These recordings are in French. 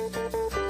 Música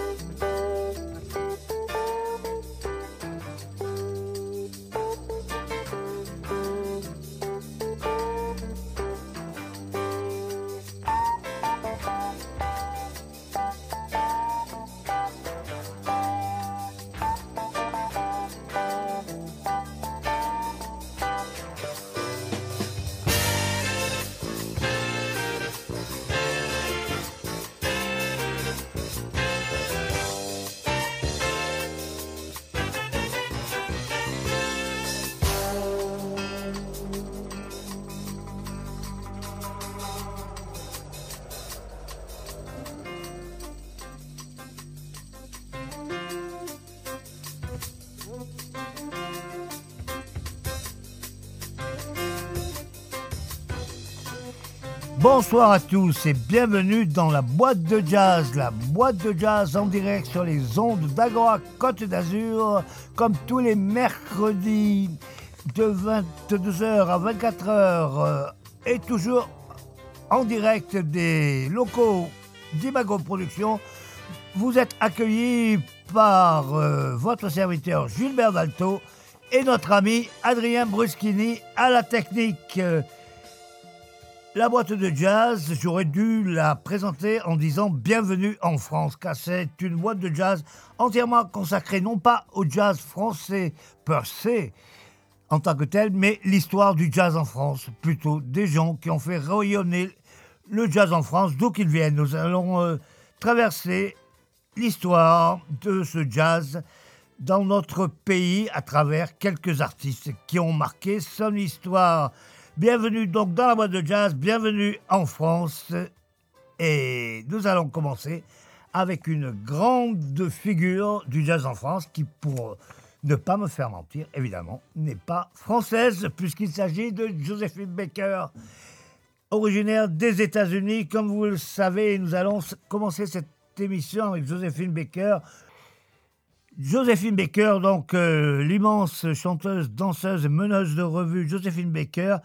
Bonsoir à tous et bienvenue dans la boîte de jazz, la boîte de jazz en direct sur les ondes d'Agora Côte d'Azur, comme tous les mercredis de 22h à 24h euh, et toujours en direct des locaux d'Imago Productions. Vous êtes accueillis par euh, votre serviteur Gilbert Dalto et notre ami Adrien Bruschini à la technique. La boîte de jazz, j'aurais dû la présenter en disant bienvenue en France, car c'est une boîte de jazz entièrement consacrée non pas au jazz français per se, en tant que tel, mais l'histoire du jazz en France, plutôt des gens qui ont fait rayonner le jazz en France, d'où qu'ils viennent. Nous allons euh, traverser l'histoire de ce jazz dans notre pays à travers quelques artistes qui ont marqué son histoire. Bienvenue donc dans la boîte de jazz, bienvenue en France. Et nous allons commencer avec une grande figure du jazz en France qui, pour ne pas me faire mentir, évidemment, n'est pas française puisqu'il s'agit de Josephine Baker, originaire des États-Unis. Comme vous le savez, nous allons commencer cette émission avec Josephine Baker. Josephine Baker, donc euh, l'immense chanteuse, danseuse et meneuse de revue Josephine Baker,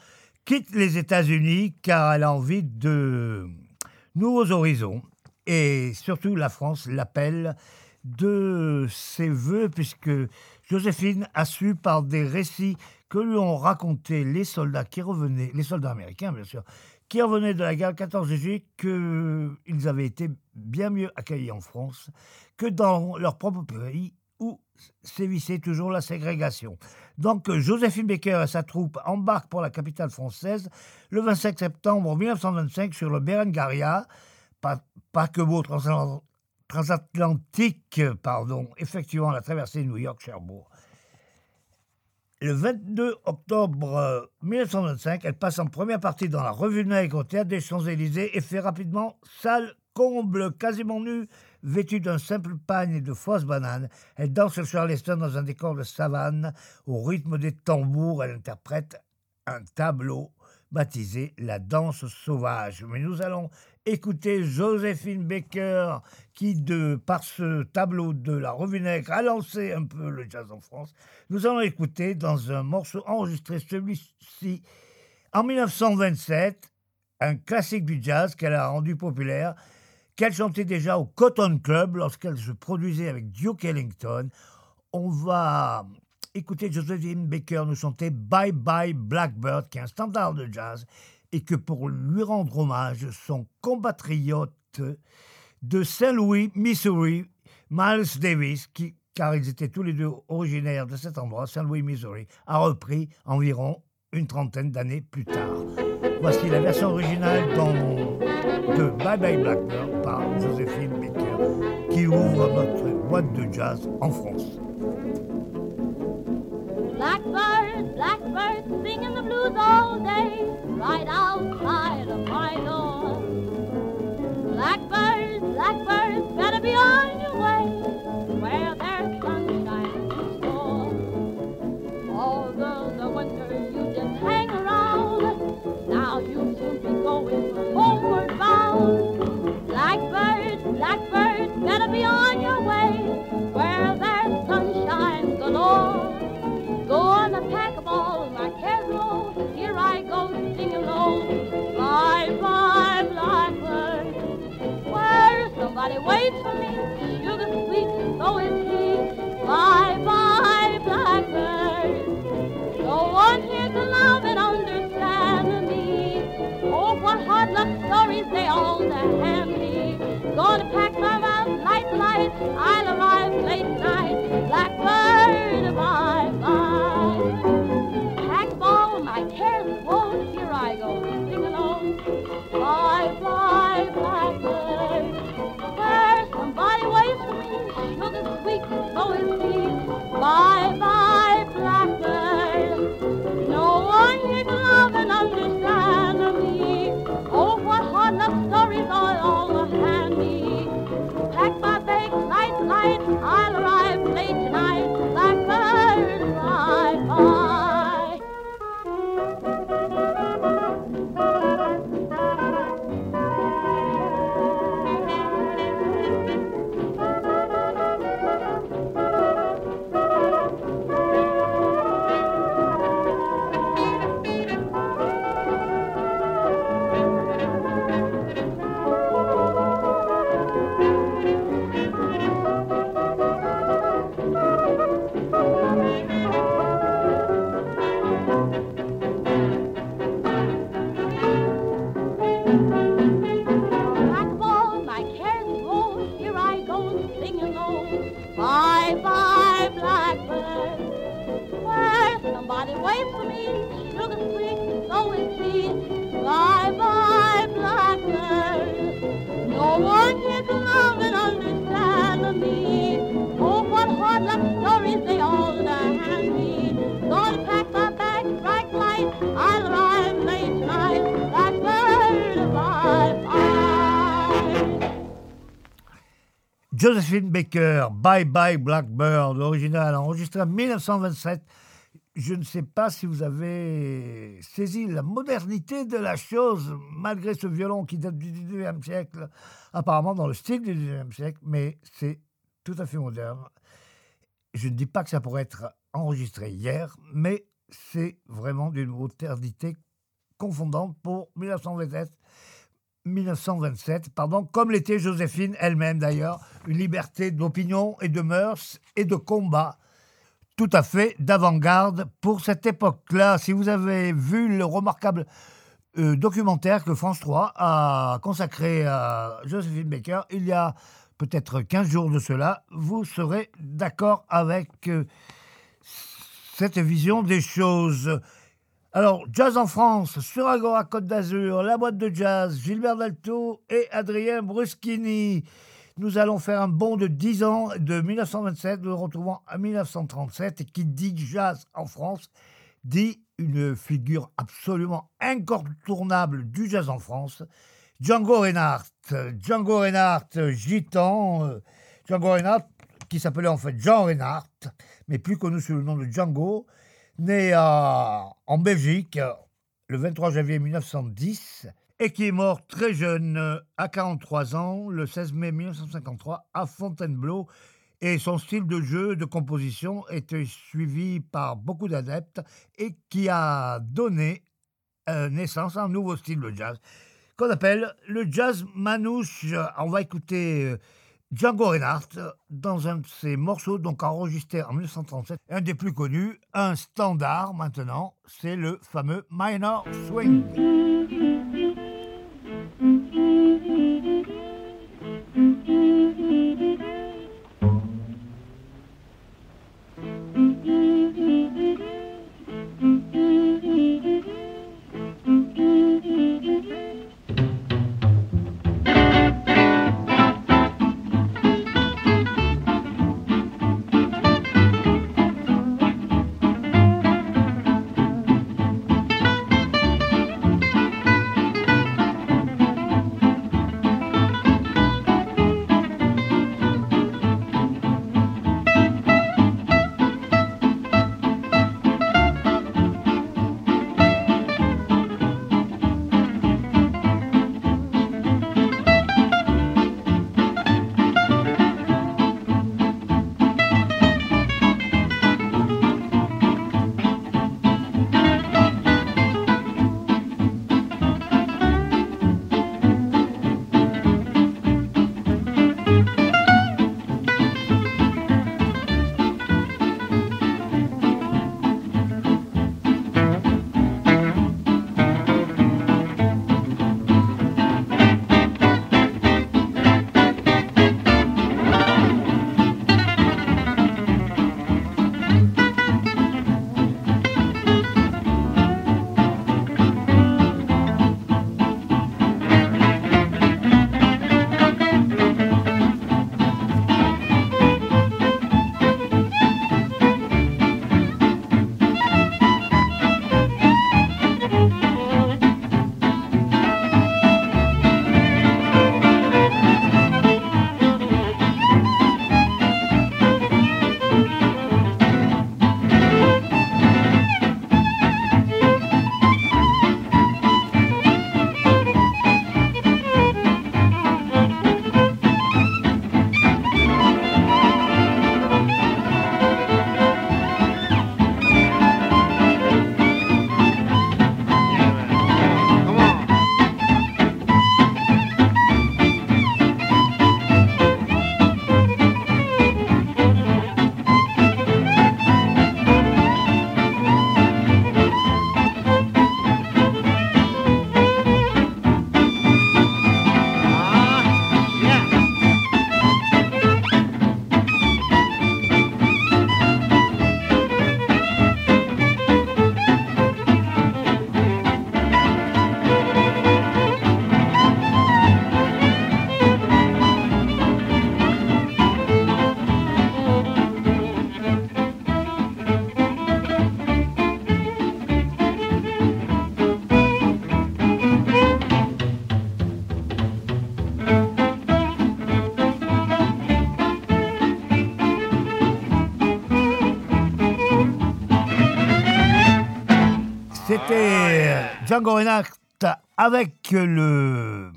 quitte les États-Unis car elle a envie de nouveaux horizons. Et surtout, la France l'appelle de ses voeux, puisque Joséphine a su par des récits que lui ont raconté les soldats qui revenaient, les soldats américains bien sûr, qui revenaient de la guerre 14 juillet, qu'ils avaient été bien mieux accueillis en France que dans leur propre pays où sévissait toujours la ségrégation. Donc Joséphine Baker et sa troupe embarquent pour la capitale française le 25 septembre 1925 sur le Berengaria, paquebot transatlantique, pardon, effectuant la traversée New York-Cherbourg. Le 22 octobre 1925, elle passe en première partie dans la Revue Nègre au Théâtre des Champs-Élysées et fait rapidement salle comble, quasiment nue, Vêtue d'un simple pagne de fausses bananes, elle danse sur Charleston dans un décor de savane. Au rythme des tambours, elle interprète un tableau baptisé La danse sauvage. Mais nous allons écouter Joséphine Baker, qui, de, par ce tableau de la Revue Nègre, a lancé un peu le jazz en France. Nous allons écouter dans un morceau enregistré, celui-ci, en 1927, un classique du jazz qu'elle a rendu populaire qu'elle chantait déjà au Cotton Club lorsqu'elle se produisait avec Duke Ellington. On va écouter Josephine Baker nous chanter Bye Bye Blackbird, qui est un standard de jazz, et que pour lui rendre hommage, son compatriote de Saint-Louis, Missouri, Miles Davis, qui, car ils étaient tous les deux originaires de cet endroit, Saint-Louis, Missouri, a repris environ une trentaine d'années plus tard. Voici la version originale de Bye Bye Blackbird par Joséphine Baker qui ouvre notre boîte de jazz en France. Blackbird, blackbird, singing the blues all day, right outside of my door. Blackbird, blackbird, better be on your Everybody wait for me, sugar sweet, so is he. Bye, bye, blackbird. No one here to love and understand me. Oh, what hard luck stories they all damn me. Gonna pack my mouth light, light, I'll arrive late night. Blackbird. Sweet, so is he. Bye, bye, Josephine Baker, Bye Bye Blackbird, original, enregistré en 1927. Je ne sais pas si vous avez saisi la modernité de la chose, malgré ce violon qui date du 19e siècle, apparemment dans le style du 19e siècle, mais c'est tout à fait moderne. Je ne dis pas que ça pourrait être enregistré hier, mais c'est vraiment d'une modernité confondante pour 1927. 1927, pardon, comme l'était Joséphine elle-même d'ailleurs, une liberté d'opinion et de mœurs et de combat tout à fait d'avant-garde pour cette époque-là. Si vous avez vu le remarquable euh, documentaire que France 3 a consacré à Joséphine Baker il y a peut-être 15 jours de cela, vous serez d'accord avec euh, cette vision des choses. Alors, Jazz en France, sur Agora Côte d'Azur, la boîte de jazz, Gilbert Dalto et Adrien Bruschini. Nous allons faire un bond de 10 ans, de 1927, nous nous retrouvons à 1937, et qui dit jazz en France, dit une figure absolument incontournable du jazz en France, Django Reinhardt. Django Reinhardt, gitan, euh, Django Reinhardt, qui s'appelait en fait Jean Reinhardt, mais plus connu sous le nom de Django, né à- en Belgique le 23 janvier 1910 et qui est mort très jeune, à 43 ans, le 16 mai 1953, à Fontainebleau. Et son style de jeu, de composition, était suivi par beaucoup d'adeptes et qui a donné euh, naissance à un nouveau style de jazz qu'on appelle le jazz manouche. On va écouter euh, Django Reinhardt dans un de ses morceaux, donc enregistré en 1937, un des plus connus, un standard maintenant, c'est le fameux Minor Swing. Django Reinhardt avec le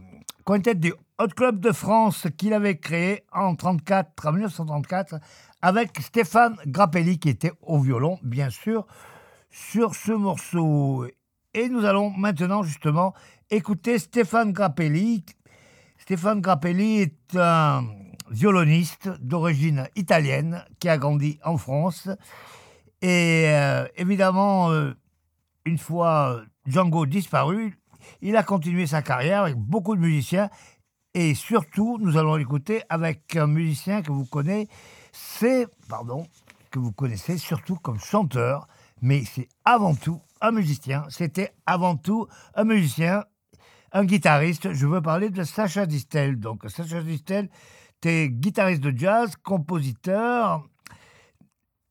quintet du Hot Club de France qu'il avait créé en 34, en 1934 avec Stéphane Grappelli qui était au violon, bien sûr, sur ce morceau. Et nous allons maintenant justement écouter Stéphane Grappelli. Stéphane Grappelli est un violoniste d'origine italienne qui a grandi en France. Et euh, évidemment, euh, une fois Django disparu, il a continué sa carrière avec beaucoup de musiciens. Et surtout, nous allons l'écouter avec un musicien que vous connaissez, c'est, pardon, que vous connaissez surtout comme chanteur, mais c'est avant tout un musicien. C'était avant tout un musicien, un guitariste. Je veux parler de Sacha Distel. Donc, Sacha Distel était guitariste de jazz, compositeur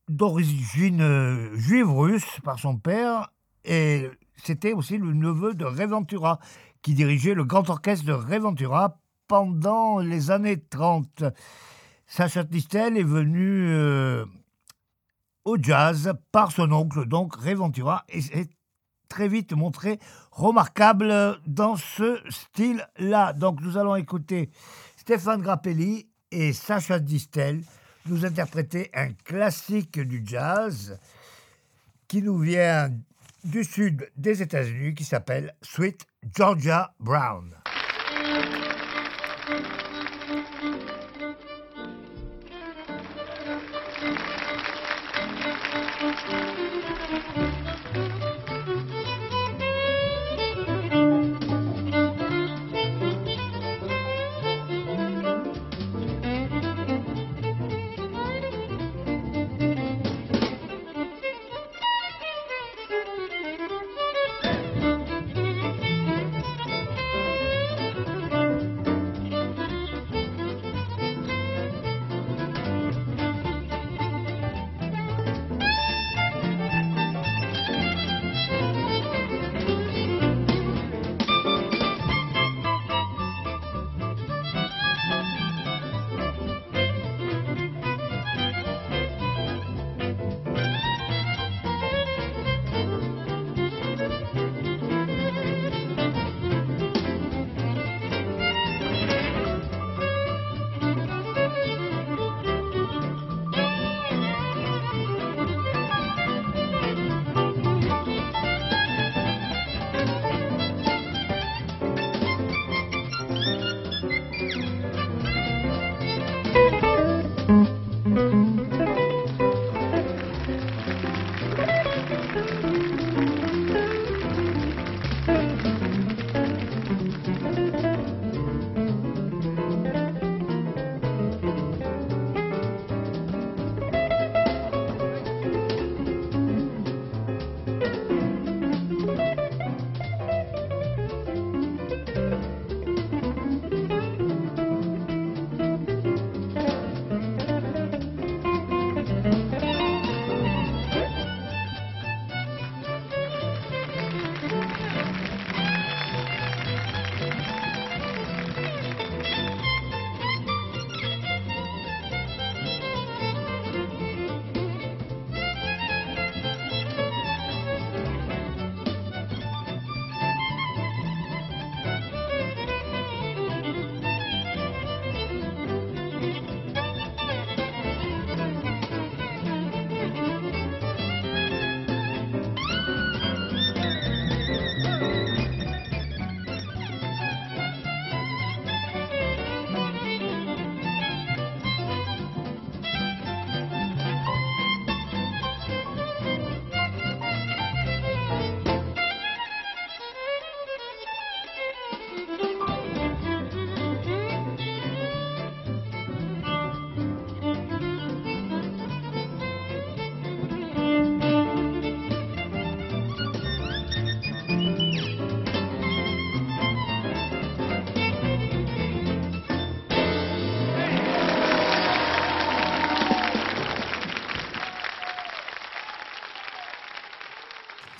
d'origine euh, juive russe par son père, et c'était aussi le neveu de Reventura, qui dirigeait le grand orchestre de Reventura pendant les années 30. Sacha Distel est venu euh, au jazz par son oncle, donc Reventura, et s'est très vite montré remarquable dans ce style-là. Donc nous allons écouter Stéphane Grappelli et Sacha Distel nous interpréter un classique du jazz qui nous vient du sud des États-Unis qui s'appelle Sweet Georgia Brown.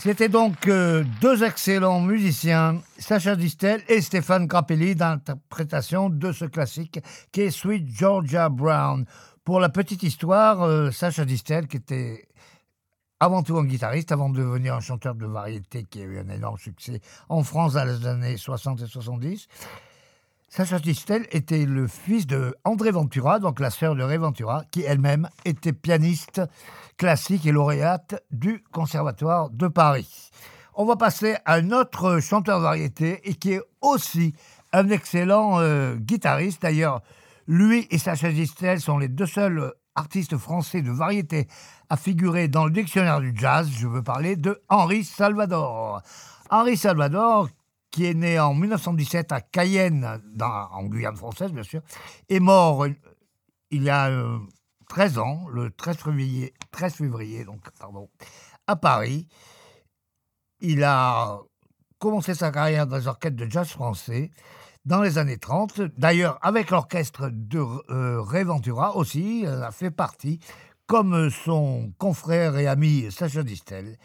C'était donc euh, deux excellents musiciens, Sacha Distel et Stéphane Grappelli, d'interprétation de ce classique qui est Sweet Georgia Brown. Pour la petite histoire, euh, Sacha Distel, qui était avant tout un guitariste, avant de devenir un chanteur de variété qui a eu un énorme succès en France dans les années 60 et 70. Sacha Distel était le fils de André Ventura, donc la sœur de Ray Ventura, qui elle-même était pianiste classique et lauréate du Conservatoire de Paris. On va passer à un autre chanteur variété et qui est aussi un excellent euh, guitariste. D'ailleurs, lui et Sacha Distel sont les deux seuls artistes français de variété à figurer dans le dictionnaire du jazz. Je veux parler de Henri Salvador. Henri Salvador, qui est né en 1917 à Cayenne, en Guyane française bien sûr, est mort euh, il y a 13 euh, ans, le 13 février, 13 février donc, pardon, à Paris. Il a commencé sa carrière dans les orchestres de jazz français dans les années 30. D'ailleurs, avec l'orchestre de euh, Ray Ventura aussi, il a fait partie, comme son confrère et ami Sacha Distel.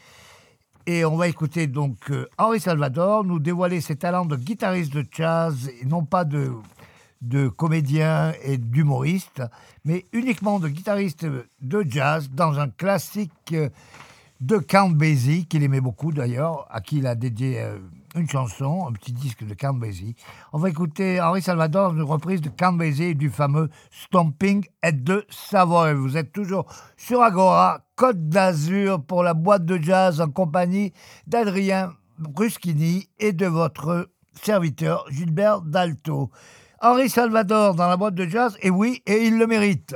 Et on va écouter donc euh, Henri Salvador nous dévoiler ses talents de guitariste de jazz, et non pas de, de comédien et d'humoriste, mais uniquement de guitariste de jazz dans un classique euh, de Count qu'il aimait beaucoup d'ailleurs, à qui il a dédié euh, une chanson, un petit disque de Count. On va écouter Henri Salvador, une reprise de Count du fameux Stomping at de Savoy. Vous êtes toujours sur Agora, Côte d'Azur, pour la boîte de jazz en compagnie d'Adrien Bruschini et de votre serviteur Gilbert Dalto. Henri Salvador dans la boîte de jazz, et oui, et il le mérite.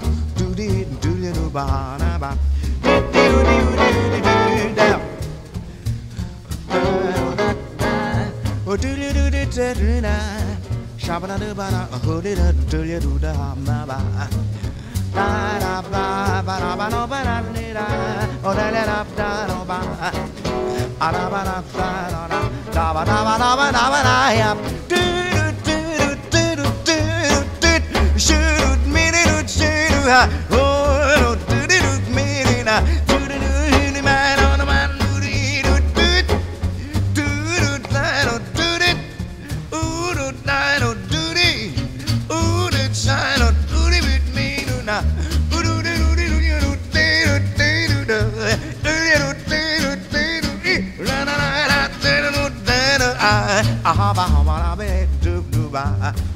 do ba na ba do do do do do do Oh do do do do do do na. Shabba do ba na ho do do do do do da na ba. Da da ba ba da ba no ba da ni da. Oh da da da da no ba. Ah da ba da da ba da ba da da ba da ya. Do do do do do do do do. Shoot me do shoot. Oh. 吧啊。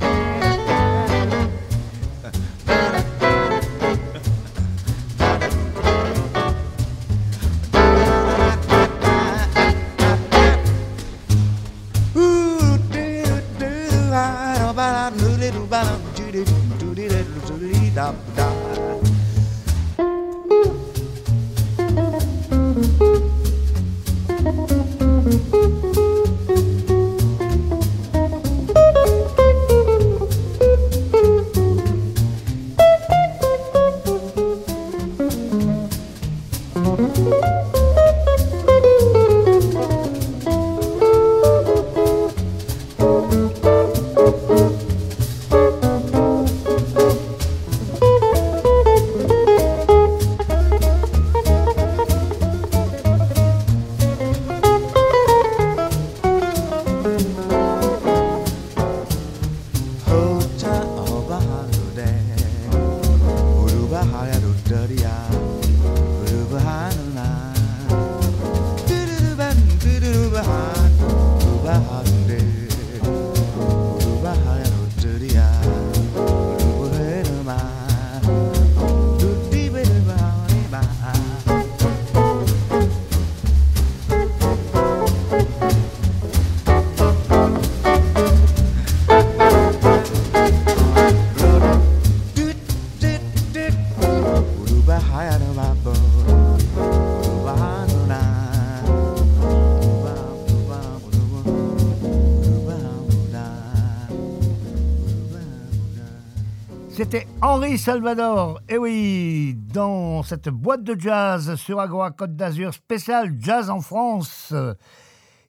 Henri Salvador. Et oui, dans cette boîte de jazz sur Agora Côte d'Azur spécial Jazz en France.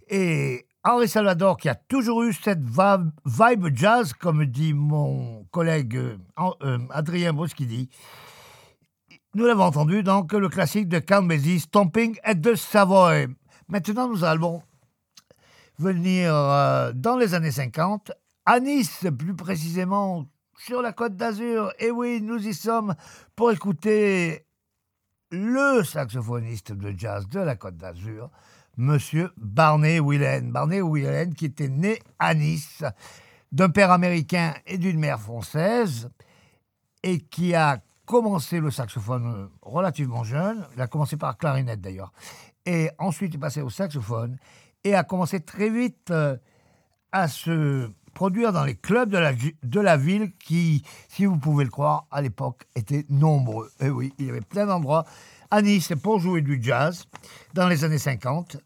Et Henri Salvador qui a toujours eu cette vibe jazz, comme dit mon collègue euh, Adrien Boschidi. Nous l'avons entendu donc le classique de Count Basie, Stomping at the Savoy. Maintenant, nous allons venir euh, dans les années 50, à Nice plus précisément, sur la côte d'Azur. Et oui, nous y sommes pour écouter le saxophoniste de jazz de la côte d'Azur, Monsieur Barney Whelan. Barney Whelan qui était né à Nice d'un père américain et d'une mère française et qui a commencé le saxophone relativement jeune. Il a commencé par clarinette d'ailleurs. Et ensuite, il est passé au saxophone et a commencé très vite euh, à se produire dans les clubs de la, ville qui, si vous pouvez le croire, à l'époque étaient nombreux. Et oui, il y avait plein d'endroits à Nice pour jouer du jazz dans les années 50.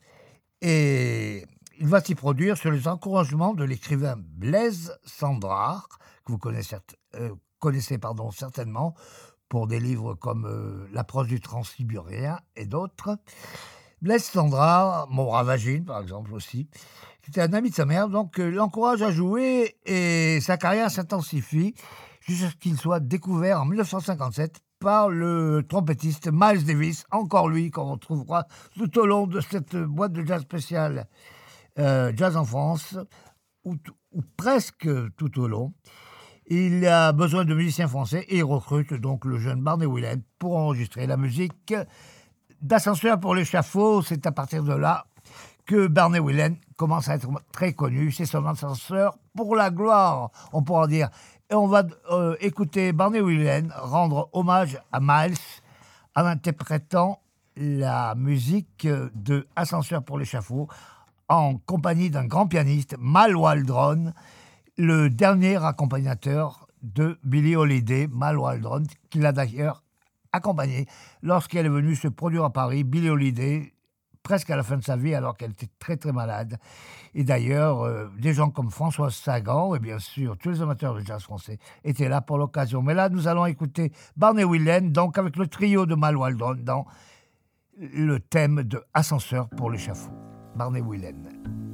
Et il va s'y produire sur les encouragements de l'écrivain Blaise Sandrard, que vous connaissez, euh, pardon, certainement pour des livres comme euh, L'approche du transsibérien et d'autres. Blaise Sandrard, mon Ravagine par exemple aussi, c'était un ami de sa mère, donc euh, l'encourage à jouer et sa carrière s'intensifie jusqu'à ce qu'il soit découvert en 1957 par le trompettiste Miles Davis, encore lui, qu'on retrouvera tout au long de cette boîte de jazz spéciale euh, Jazz en France, ou, presque tout au long. Il a besoin de musiciens français et il recrute donc le jeune Barney Willem pour enregistrer la musique d'Ascenseur pour l'échafaud. C'est à partir de là que Barney Whelan commence à être très connu. C'est son ascenseur pour la gloire, on pourra dire. Et on va euh, écouter Barney Whelan rendre hommage à Miles en interprétant la musique de Ascenseur pour l'échafaud en compagnie d'un grand pianiste, Mal Waldron, le dernier accompagnateur de Billie Holiday, Mal Waldron, qui l'a d'ailleurs accompagné lorsqu'elle est venue se produire à Paris. Billie Holiday presque à la fin de sa vie alors qu'elle était très très malade. Et d'ailleurs, euh, des gens comme François Sagan et bien sûr tous les amateurs de jazz français étaient là pour l'occasion. Mais là, nous allons écouter Barney Willen, donc avec le trio de Mal Waldron dans le thème de Ascenseur pour l'échafaud. Barney Willen.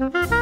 Mm-hmm.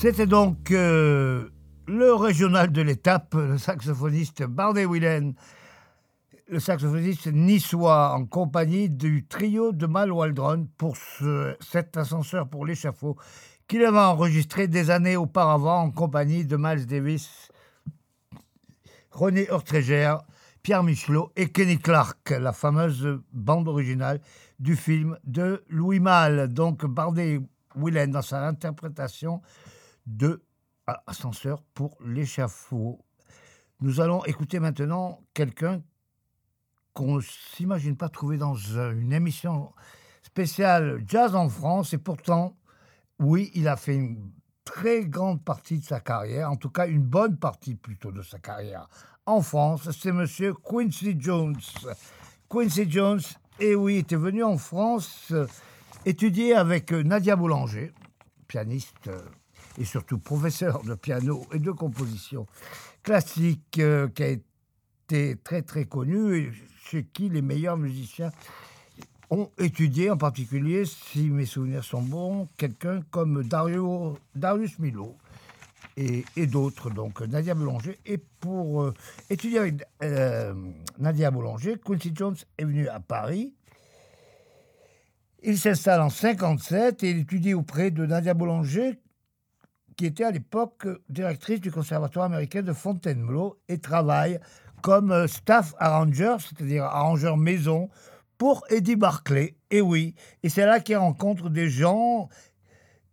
C'était donc euh, le régional de l'étape, le saxophoniste Barney Whelan, le saxophoniste niçois en compagnie du trio de Mal Waldron pour ce, cet ascenseur pour l'échafaud qu'il avait enregistré des années auparavant en compagnie de Miles Davis, René Ortreger, Pierre Michelot et Kenny Clark, la fameuse bande originale du film de Louis Malle. Donc Bardet Willen dans sa interprétation de Ascenseur pour l'échafaud. Nous allons écouter maintenant quelqu'un qu'on ne s'imagine pas trouver dans une émission spéciale Jazz en France et pourtant oui, il a fait une très grande partie de sa carrière, en tout cas une bonne partie plutôt de sa carrière en France. C'est monsieur Quincy Jones. Quincy Jones, et eh oui, était venu en France euh, étudier avec euh, Nadia Boulanger, pianiste euh, et surtout professeur de piano et de composition classique, qui a été très très connu et chez qui les meilleurs musiciens ont étudié, en particulier, si mes souvenirs sont bons, quelqu'un comme Dario, Darius Milo et, d'autres, donc Nadia Boulanger. Et pour euh, étudier avec euh, Nadia Boulanger, Quincy Jones est venu à Paris. Il s'installe en 57 et il étudie auprès de Nadia Boulanger, qui était à l'époque directrice du Conservatoire américain de Fontainebleau et travaille comme euh, staff arranger, c'est-à-dire arrangeur maison pour Eddie Barclay. Et oui, et c'est là qu'il rencontre des gens,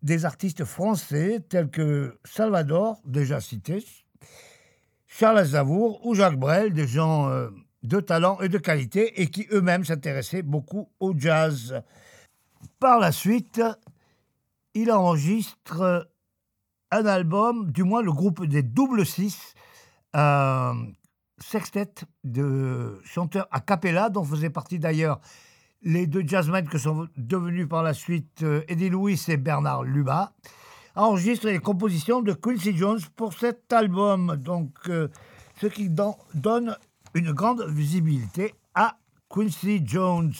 des artistes français tels que Salvador, déjà cité, Charles Aznavour ou Jacques Brel, des gens euh, de talent et de qualité et qui eux-mêmes s'intéressaient beaucoup au jazz. Par la suite, il enregistre un album, du moins le groupe des Double Six, euh, sextet de chanteurs a cappella, dont faisaient partie d'ailleurs les deux jazzmen que sont devenus par la suite euh, Eddie Louis et Bernard Luba, enregistré les compositions de Quincy Jones pour cet album. Donc, euh, ce qui donne une grande visibilité à Quincy Jones.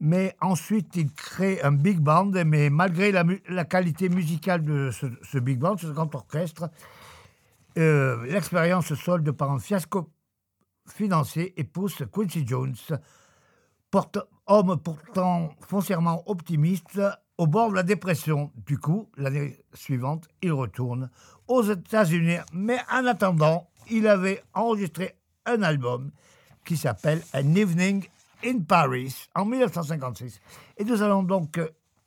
Mais ensuite, il crée un big band, mais malgré la, qualité musicale de ce, big band, ce grand orchestre, euh, l'expérience se solde par un fiasco financier et pousse Quincy Jones, homme pourtant foncièrement optimiste, au bord de la dépression. Du coup, l'année suivante, il retourne aux États-Unis. Mais en attendant, il avait enregistré un album qui s'appelle An Evening in Paris en 1956. Et nous allons donc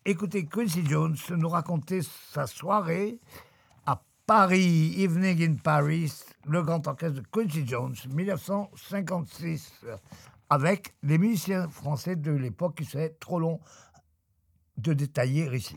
écouter Quincy Jones nous raconter sa soirée Paris, Evening in Paris, le grand orchestre de Quincy Jones, 1956, avec les musiciens français de l'époque qui serait trop long de détailler ici.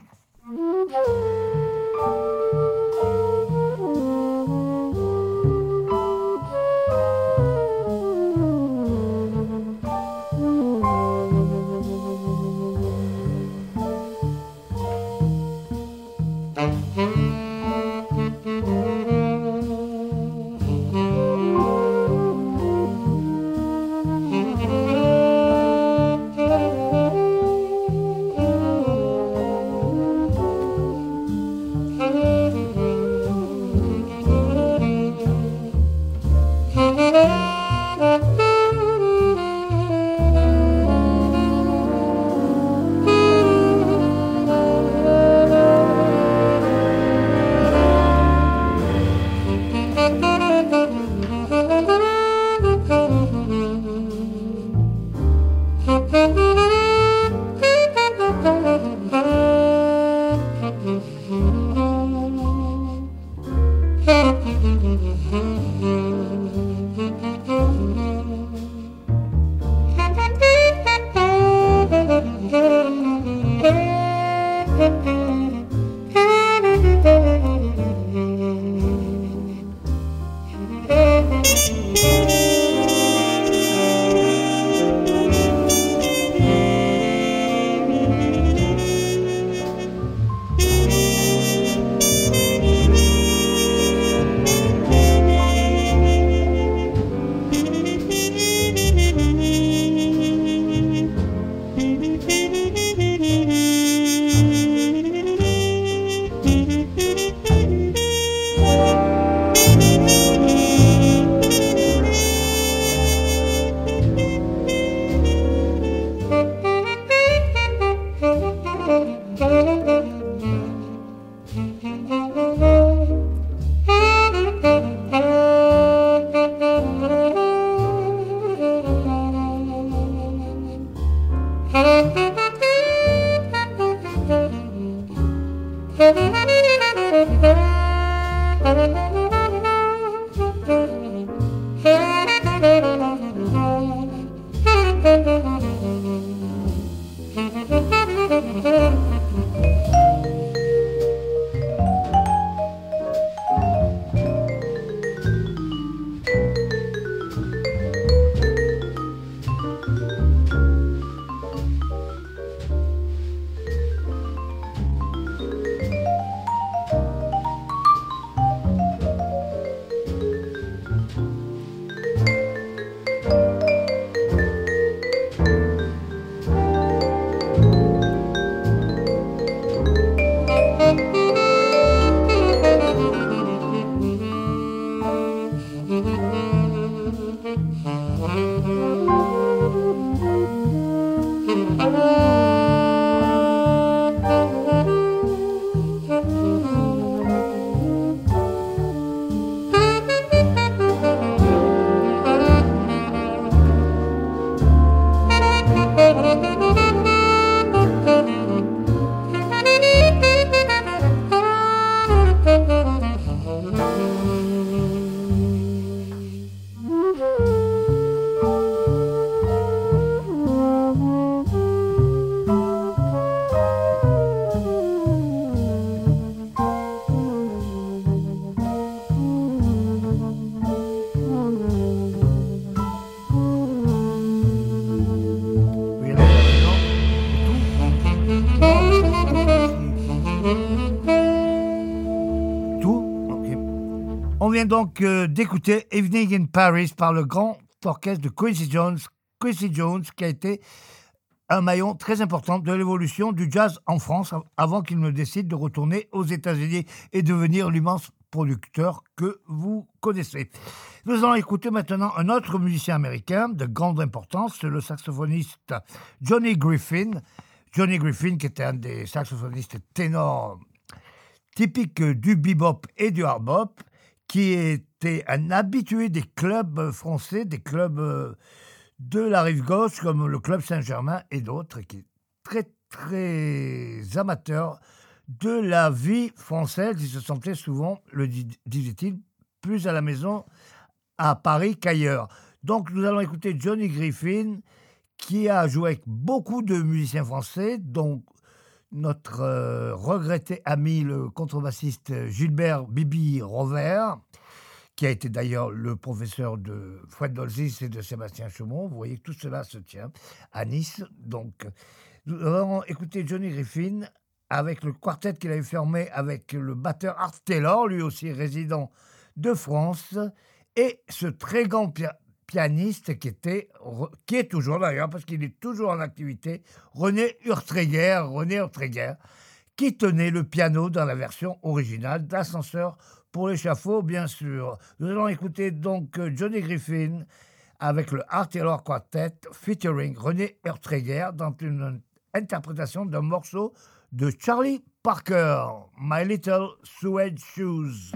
Vient donc euh, d'écouter Evening in Paris par le grand orchestre de Quincy Jones. Quincy Jones qui a été un maillon très important de l'évolution du jazz en France avant qu'il ne décide de retourner aux États-Unis et devenir l'immense producteur que vous connaissez. Nous allons écouter maintenant un autre musicien américain de grande importance, le saxophoniste Johnny Griffin. Johnny Griffin, qui était un des saxophonistes ténors typiques du bebop et du hard bop, qui était un habitué des clubs français, des clubs euh, de la rive gauche, comme le Club Saint-Germain et d'autres, qui est très, très amateur de la vie française. Il se sentait souvent, le disait-il, plus à la maison à Paris qu'ailleurs. Donc nous allons écouter Johnny Griffin, qui a joué avec beaucoup de musiciens français, dont notre euh, regretté ami, le contrebassiste Gilbert Bibi Rover, qui a été d'ailleurs le professeur de Fred Dolzis et de Sébastien Chaumont. Vous voyez que tout cela se tient à Nice. Donc, nous allons écouter Johnny Griffin avec le quartet qu'il avait formé avec le batteur Art Taylor, lui aussi résident de France, et ce très grand pianiste qui était, qui est toujours d'ailleurs, parce qu'il est toujours en activité, René Urtreger, René Urtreger, qui tenait le piano dans la version originale d'Ascenseur pour l'échafaud, bien sûr. Nous allons écouter donc Johnny Griffin avec le Art Taylor Quartet featuring René Urtreger dans une interprétation d'un morceau de Charlie Parker, My Little Suede Shoes.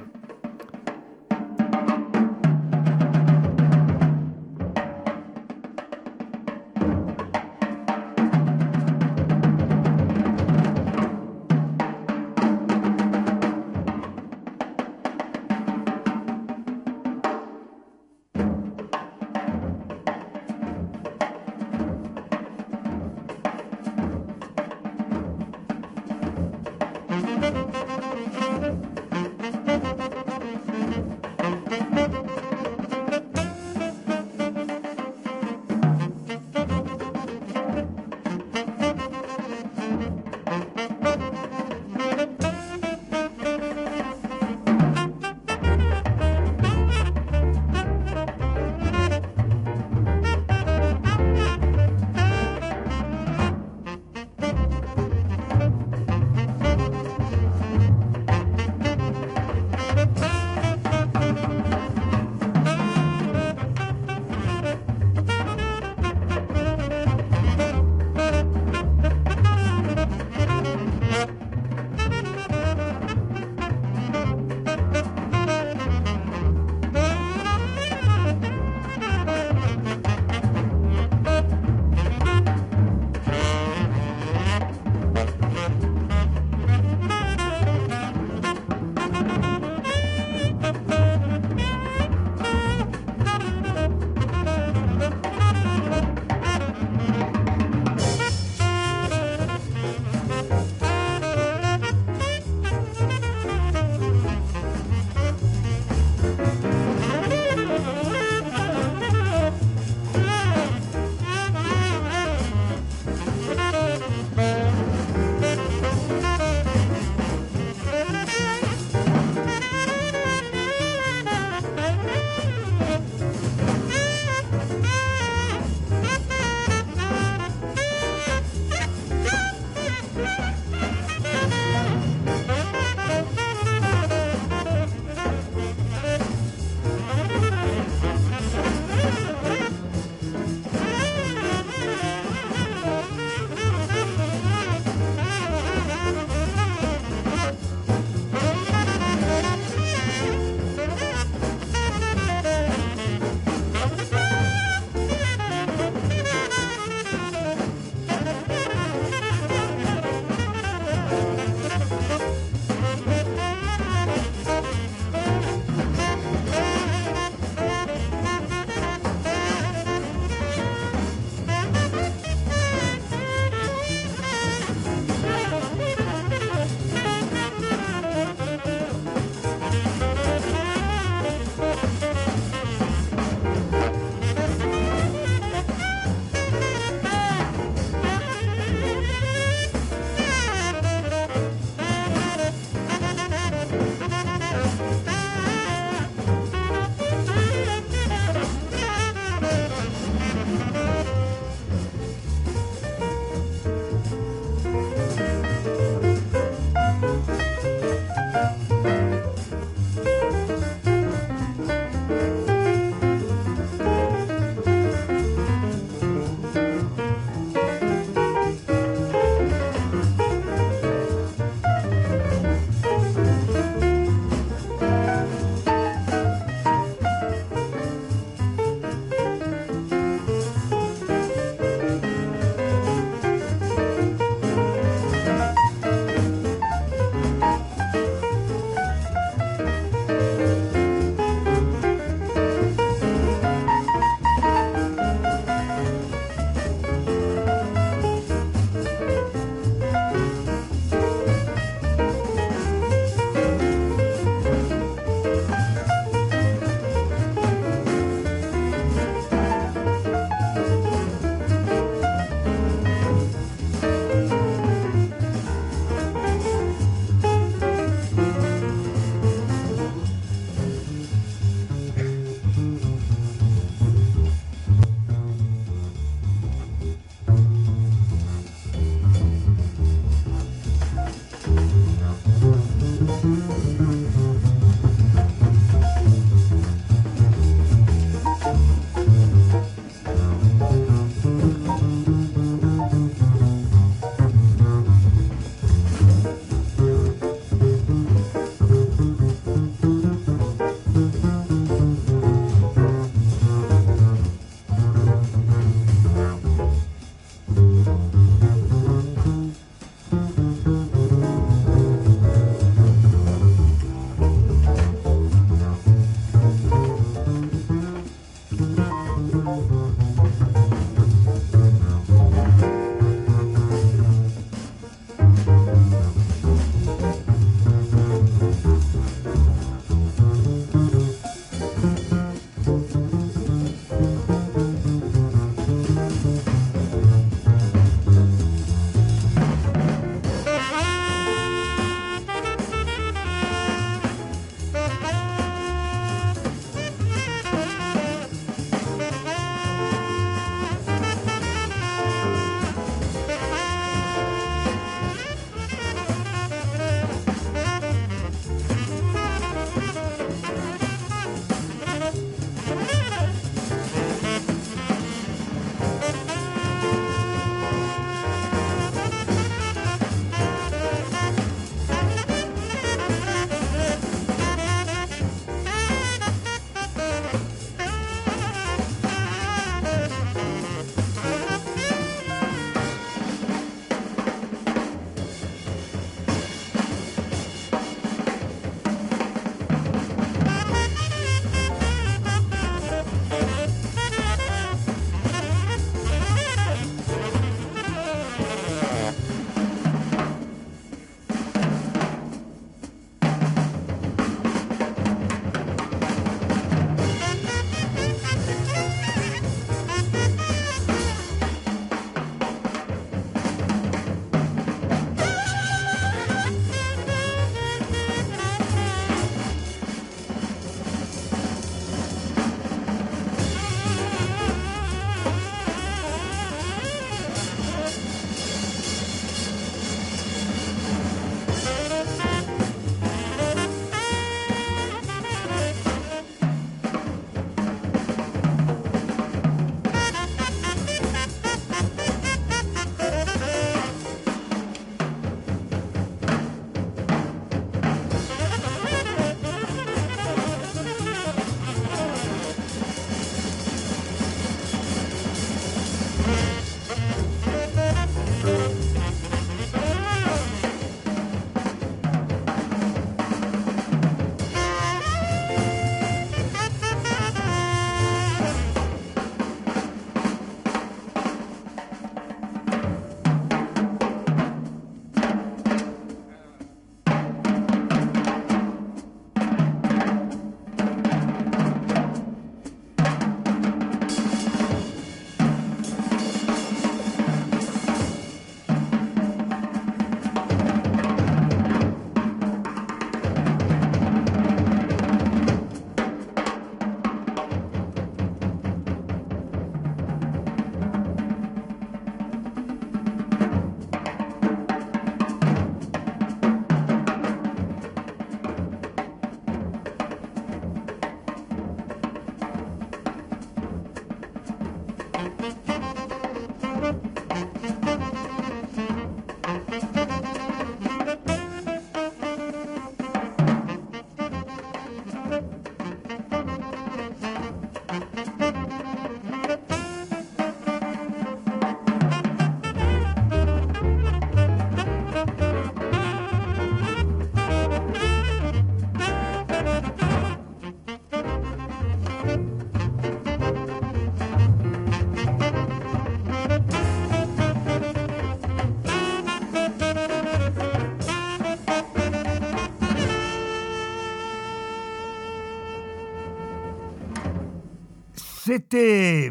C'était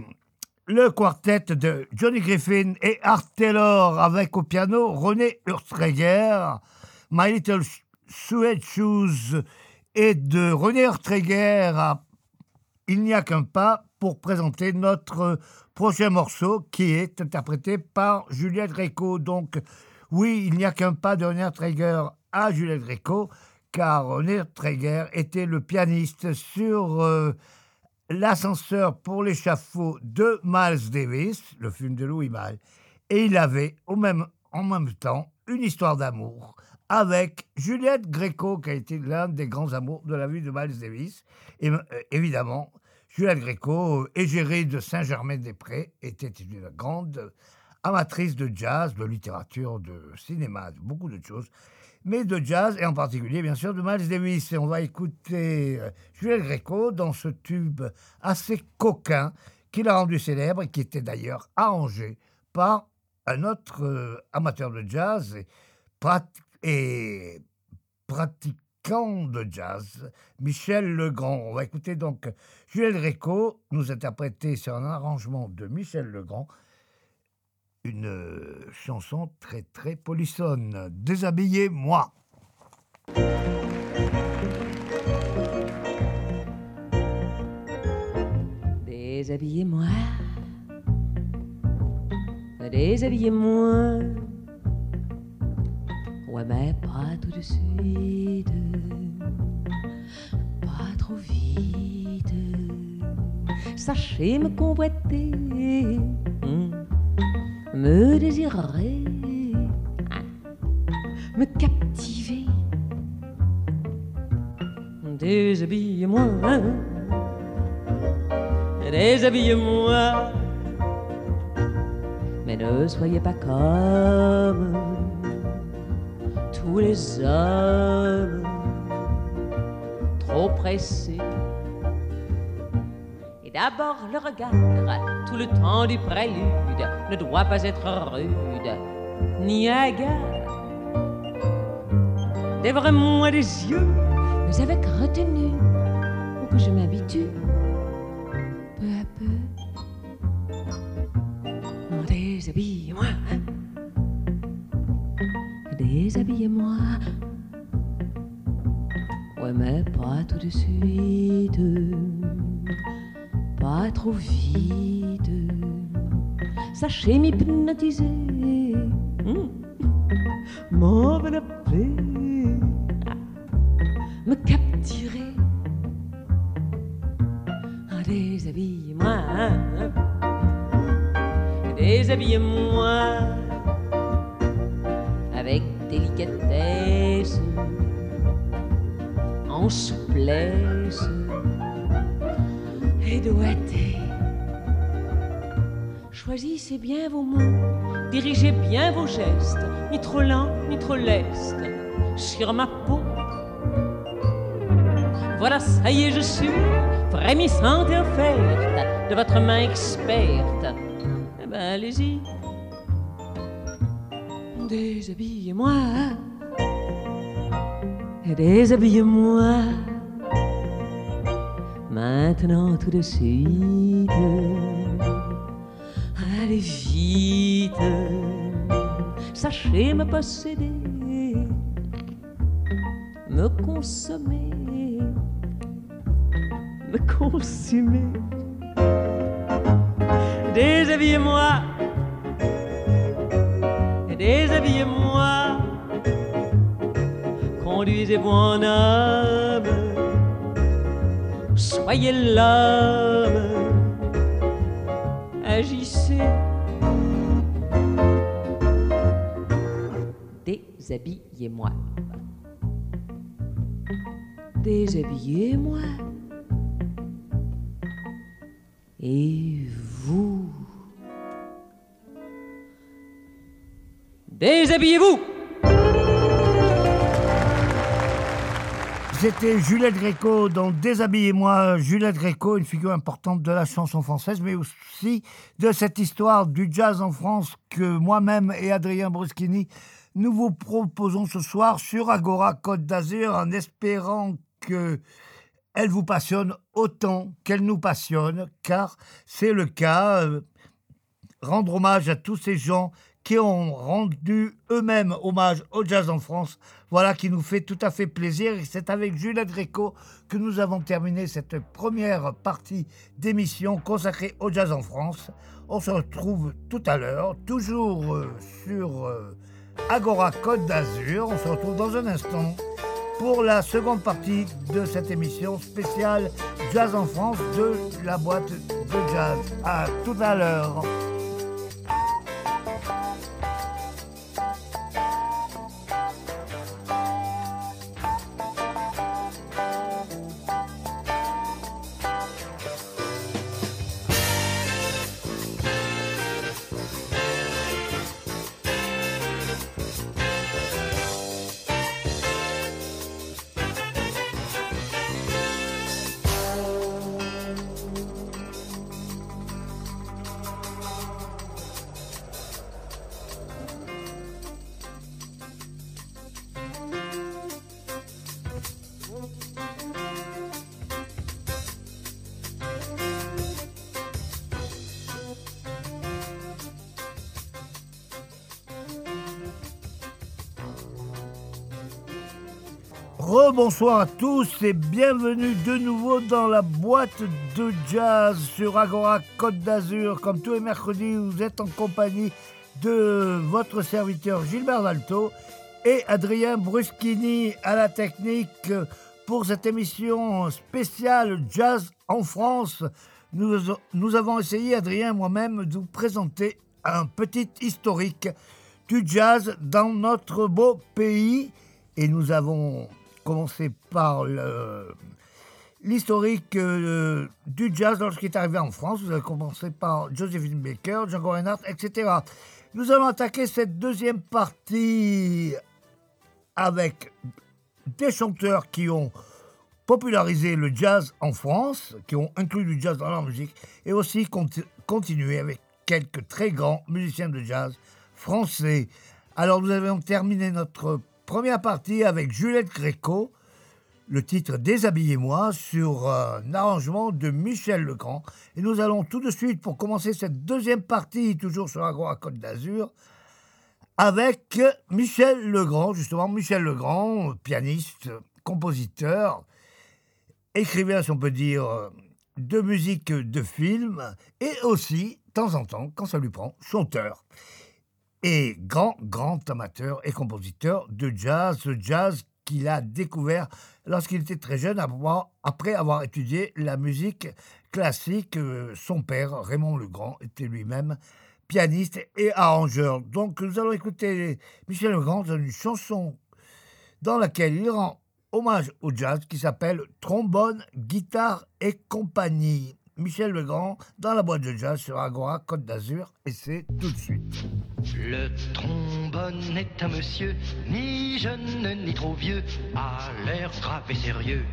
le quartet de Johnny Griffin et Art Taylor avec au piano René Urtreger, My Little Suede Shoes et de René Urtreger à Il n'y a qu'un pas pour présenter notre prochain morceau qui est interprété par Juliette Greco. Donc, oui, il n'y a qu'un pas de René Urtreger à Juliette Greco, car René Urtreger était le pianiste sur. Euh, l'ascenseur pour l'échafaud de Miles Davis, le film de Louis Malle, et il avait au même, en même temps une histoire d'amour avec Juliette Gréco, qui a été l'un des grands amours de la vie de Miles Davis. Euh, évidemment, Juliette Gréco, égérée de Saint-Germain-des-Prés, était une grande amatrice de jazz, de littérature, de cinéma, de beaucoup de choses mais de jazz, et en particulier, bien sûr, de Miles Davis. Et on va écouter euh, Jules Greco dans ce tube assez coquin qu'il a rendu célèbre et qui était d'ailleurs arrangé par un autre euh, amateur de jazz et, pratiquant de jazz, Michel Legrand. On va écouter donc Jules Greco nous interpréter sur un arrangement de Michel Legrand une euh, chanson très très polissonne. Déshabillez-moi. Déshabillez-moi. Déshabillez-moi. Ouais, mais pas tout de suite. Pas trop vite. Sachez me convoiter. Hmm me désirer, me captiver. Déshabille-moi, déshabille-moi, mais ne soyez pas comme tous les hommes, trop pressés D'abord le regard, tout le temps du prélude, ne doit pas être rude, ni hagard. Dévore-moi les yeux, mais avec retenue, pour que je m'habitue peu à peu. Déshabille-moi, déshabillez-moi. Ouais, mais pas tout de suite pas trop vite. Sachez m'hypnotiser, mmh. m'envelopper, me capturer. Ah, déshabille-moi, Bien vos mots, dirigez bien vos gestes, ni trop lent, ni trop leste, sur ma peau. Voilà, ça y est, je suis frémissante et offerte de votre main experte. Eh ben, allez-y, déshabillez-moi, déshabillez-moi maintenant tout de suite. Sachez me posséder, me consommer, me consumer. Déshabillez-moi, déshabillez-moi, conduisez-vous en homme soyez l'homme, Déshabillez-moi. Déshabillez-moi. Et vous Déshabillez-vous C'était Juliette Gréco dans Déshabillez-moi. Juliette Gréco, une figure importante de la chanson française, mais aussi de cette histoire du jazz en France que moi-même et Adrien Bruschini nous vous proposons ce soir sur Agora Côte d'Azur en espérant que elle vous passionne autant qu'elle nous passionne, car c'est le cas. euh, rendre hommage à tous ces gens qui ont rendu eux-mêmes hommage au jazz en France. Voilà qui nous fait tout à fait plaisir. C'est avec Juliette Gréco que nous avons terminé cette première partie d'émission consacrée au jazz en France. On se retrouve tout à l'heure, toujours euh, sur euh, Agora Côte d'Azur. On se retrouve dans un instant pour la seconde partie de cette émission spéciale Jazz en France de la boîte de jazz. À tout à l'heure. Rebonsoir à tous et bienvenue de nouveau dans la boîte de jazz sur Agora Côte d'Azur. Comme tous les mercredis, vous êtes en compagnie de votre serviteur Gilbert Dalto et Adrien Bruschini à la technique pour cette émission spéciale Jazz en France. Nous, nous avons essayé, Adrien et moi-même, de vous présenter un petit historique du jazz dans notre beau pays. Et nous avons commencé par l'historique euh, du jazz lorsqu'il est arrivé en France. Vous avez commencé par Josephine Baker, Django Reinhardt, etc. Nous allons attaquer cette deuxième partie avec des chanteurs qui ont popularisé le jazz en France, qui ont inclus du jazz dans leur musique, et aussi conti- continuer avec quelques très grands musiciens de jazz français. Alors nous avons terminé notre première partie avec Juliette Gréco, le titre Déshabillez-moi sur euh, un arrangement de Michel Legrand. Et nous allons tout de suite, pour commencer cette deuxième partie, toujours sur à Côte d'Azur, avec Michel Legrand, justement, Michel Legrand, pianiste, compositeur, écrivain, si on peut dire, de musique de film, et aussi, de temps en temps, quand ça lui prend, chanteur. Et grand, grand amateur et compositeur de jazz, ce jazz qu'il a découvert lorsqu'il était très jeune, après avoir étudié la musique classique. Euh, Son père, Raymond Legrand, était lui-même pianiste et arrangeur. Donc nous allons écouter Michel Legrand dans une chanson dans laquelle il rend hommage au jazz qui s'appelle Trombone, guitare et compagnie. Michel Legrand dans la boîte de jazz sur Agora Côte d'Azur et c'est tout de suite. Le trombone est un monsieur, ni jeune ni trop vieux, a l'air grave et sérieux.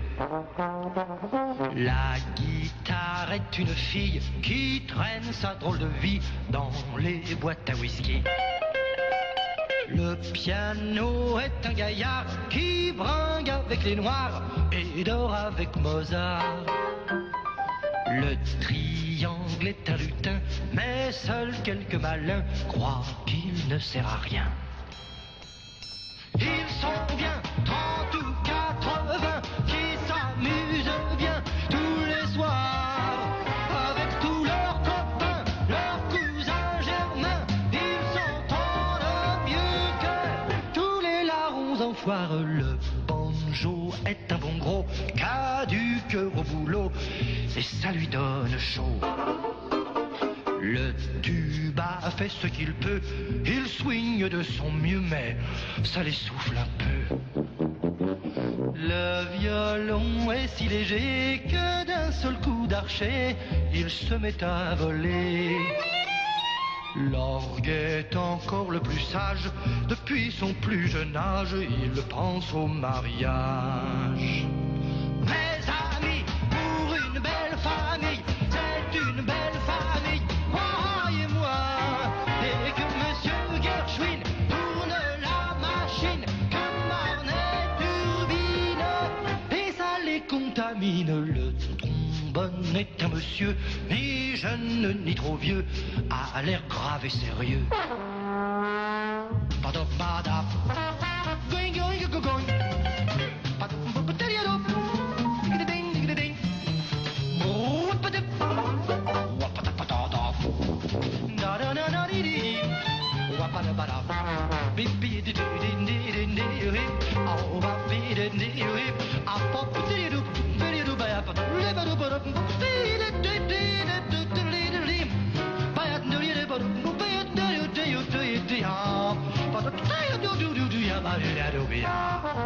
La guitare est une fille qui traîne sa drôle de vie dans les boîtes à whisky. Le piano est un gaillard qui bringue avec les noirs et dort avec Mozart. Le triangle est un lutin, mais seuls quelques malins croient qu'il ne sert à rien. Ils sont bien 30 ou 80 qui s'amusent bien tous les soirs avec tous leurs copains, leurs cousins germains. Ils s'entendent mieux que tous les larrons en foire. Le banjo est un bon gros cœur au boulot et ça lui donne chaud. Le tuba fait ce qu'il peut, il swing de son mieux, mais ça l'essouffle un peu. Le violon est si léger que d'un seul coup d'archet, il se met à voler. L'orgue est encore le plus sage, depuis son plus jeune âge, il pense au mariage. Le trombone est un monsieur, ni jeune ni trop vieux, a l'air grave et sérieux. Ba-da-ba-da. Going,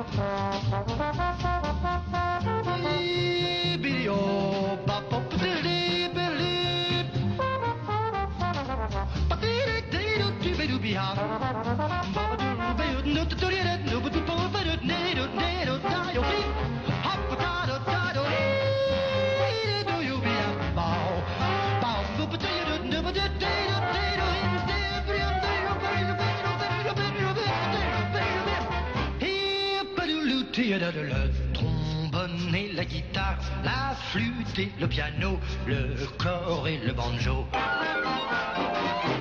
Thank you. Le trombone et la guitare, la flûte et le piano, le cor et le banjo.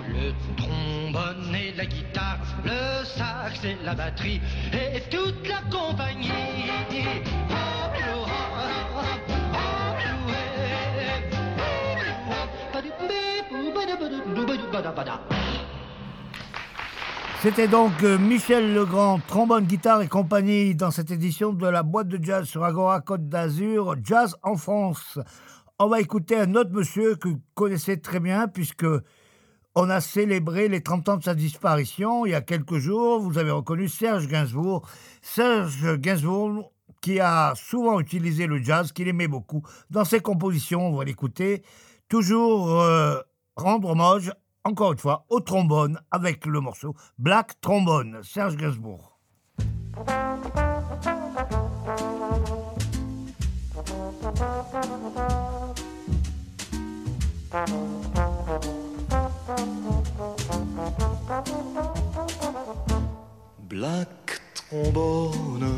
Le trombone et la guitare, le sax et la batterie, et toute la compagnie. C'était donc euh, Michel Legrand, trombone, guitare et compagnie dans cette édition de la boîte de jazz sur Agora Côte d'Azur, Jazz en France. On va écouter un autre monsieur que vous connaissez très bien puisque on a célébré les 30 ans de sa disparition il y a quelques jours. Vous avez reconnu Serge Gainsbourg. Serge Gainsbourg qui a souvent utilisé le jazz, qu'il aimait beaucoup. Dans ses compositions, on va l'écouter, toujours euh, rendre hommage encore une fois, au trombone avec le morceau Black Trombone, Serge Gainsbourg. Black trombone,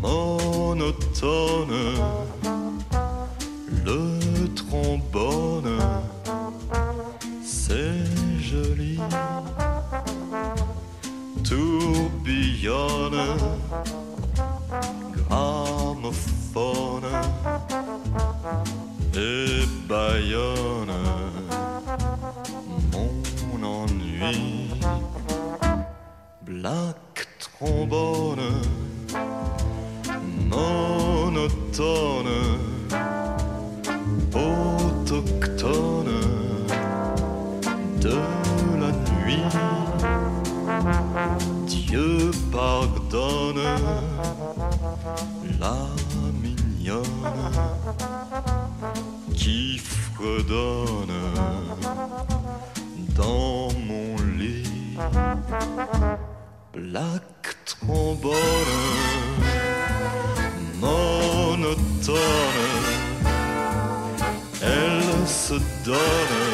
monotone, le trombone c'est joli. Tourbillonne, gramophone et baillonne mon ennui. Black trombone, monotone, autochtone dans mon lit. Black trombone, monotone, elle se donne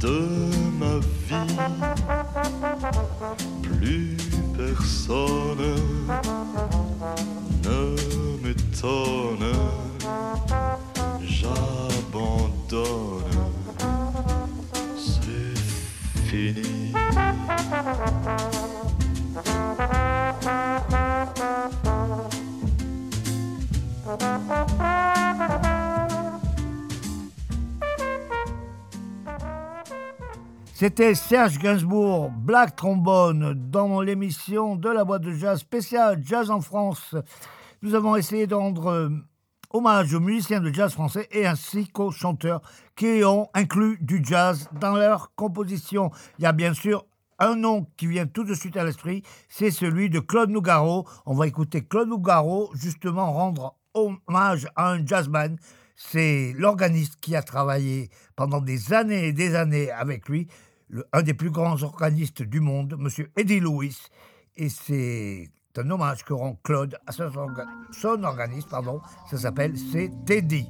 de ma vie. Plus personne ne m'étonne, j'abandonne, c'est fini. C'était Serge Gainsbourg, Black Trombone, dans l'émission de la boîte de jazz spéciale Jazz en France. Nous avons essayé de rendre euh, hommage aux musiciens de jazz français et ainsi qu'aux chanteurs qui ont inclus du jazz dans leur composition. Il y a bien sûr un nom qui vient tout de suite à l'esprit, c'est celui de Claude Nougaro. On va écouter Claude Nougaro justement rendre hommage à un jazzman. C'est l'organiste qui a travaillé pendant des années et des années avec lui, un des plus grands organistes du monde, Monsieur Eddie Lewis. Et c'est un hommage que rend Claude à son, orga- son organisme, pardon. Ça s'appelle C'est Teddy.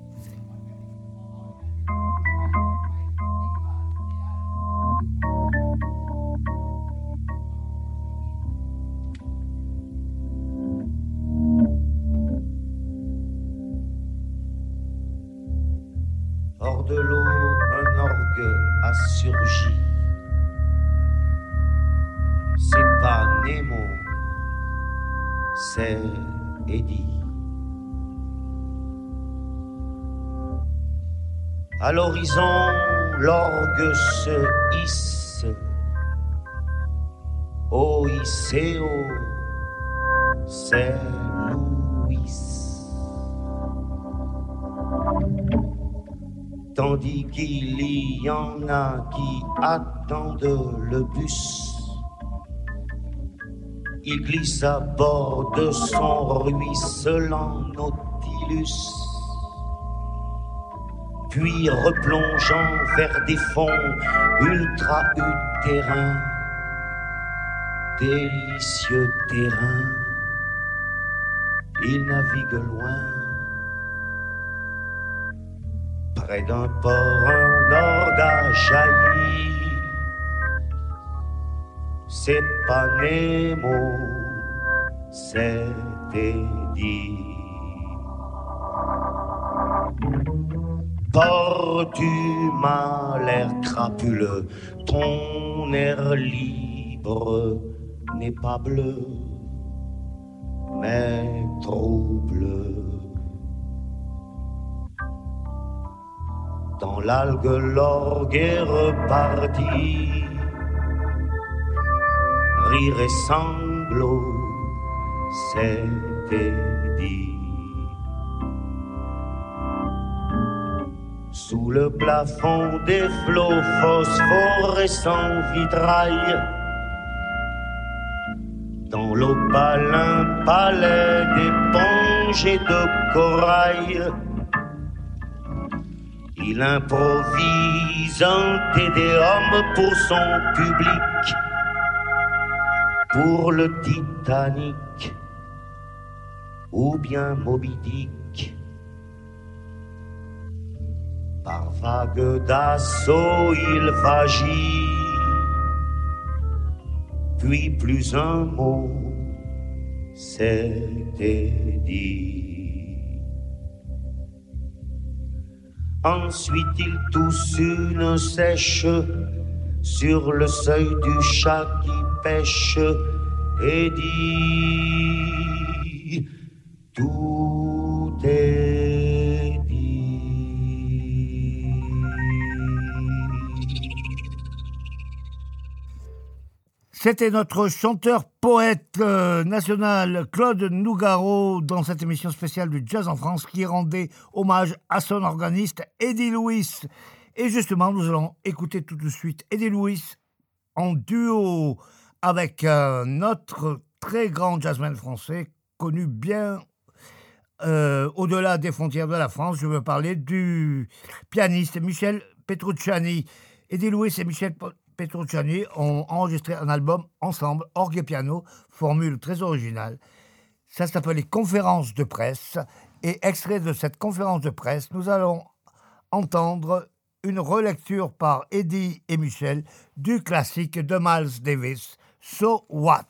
Hors de l'eau, un orgue a surgi. C'est pas Nemo, c'est Eddie. À l'horizon, l'orgue se hisse. Oiseo, c'est Louis. tandis qu'il y en a qui attendent le bus. Il glisse à bord de son ruisselant Nautilus, puis replongeant vers des fonds ultra-utérins, délicieux terrain, il navigue loin près d'un port, un orgue a jailli. C'est pas Nemo, c'est Eddie. Portes-tu m'as l'air crapuleux, ton air libre n'est pas bleu, mais trouble. Dans l'algue, l'orgue est reparti. Et sanglots, c'était dit. Sous le plafond des flots phosphorescents vitrail, dans l'opalin palais d'éponges et de corail, il improvise un tédéum pour son public, pour le Titanic ou bien Moby Dick. Par vague d'assaut, il vagit, puis plus un mot, c'était dit. Ensuite il tousse une sèche sur le seuil du chat pêche et Tout est dit. C'était notre chanteur poète euh, national Claude Nougaro dans cette émission spéciale du Jazz en France qui rendait hommage à son organiste Eddie Louis. Et justement, nous allons écouter tout de suite Eddie Louis en duo avec euh, notre très grand jazzman français connu bien euh, au-delà des frontières de la France. Je veux parler du pianiste Michel Petrucciani. Eddie Louis et Michel Petrucciani ont enregistré un album ensemble, orgue et piano, formule très originale. Ça s'appelle les conférences de presse. Et extrait de cette conférence de presse, nous allons entendre une relecture par Eddie et Michel du classique de Miles Davis, So What?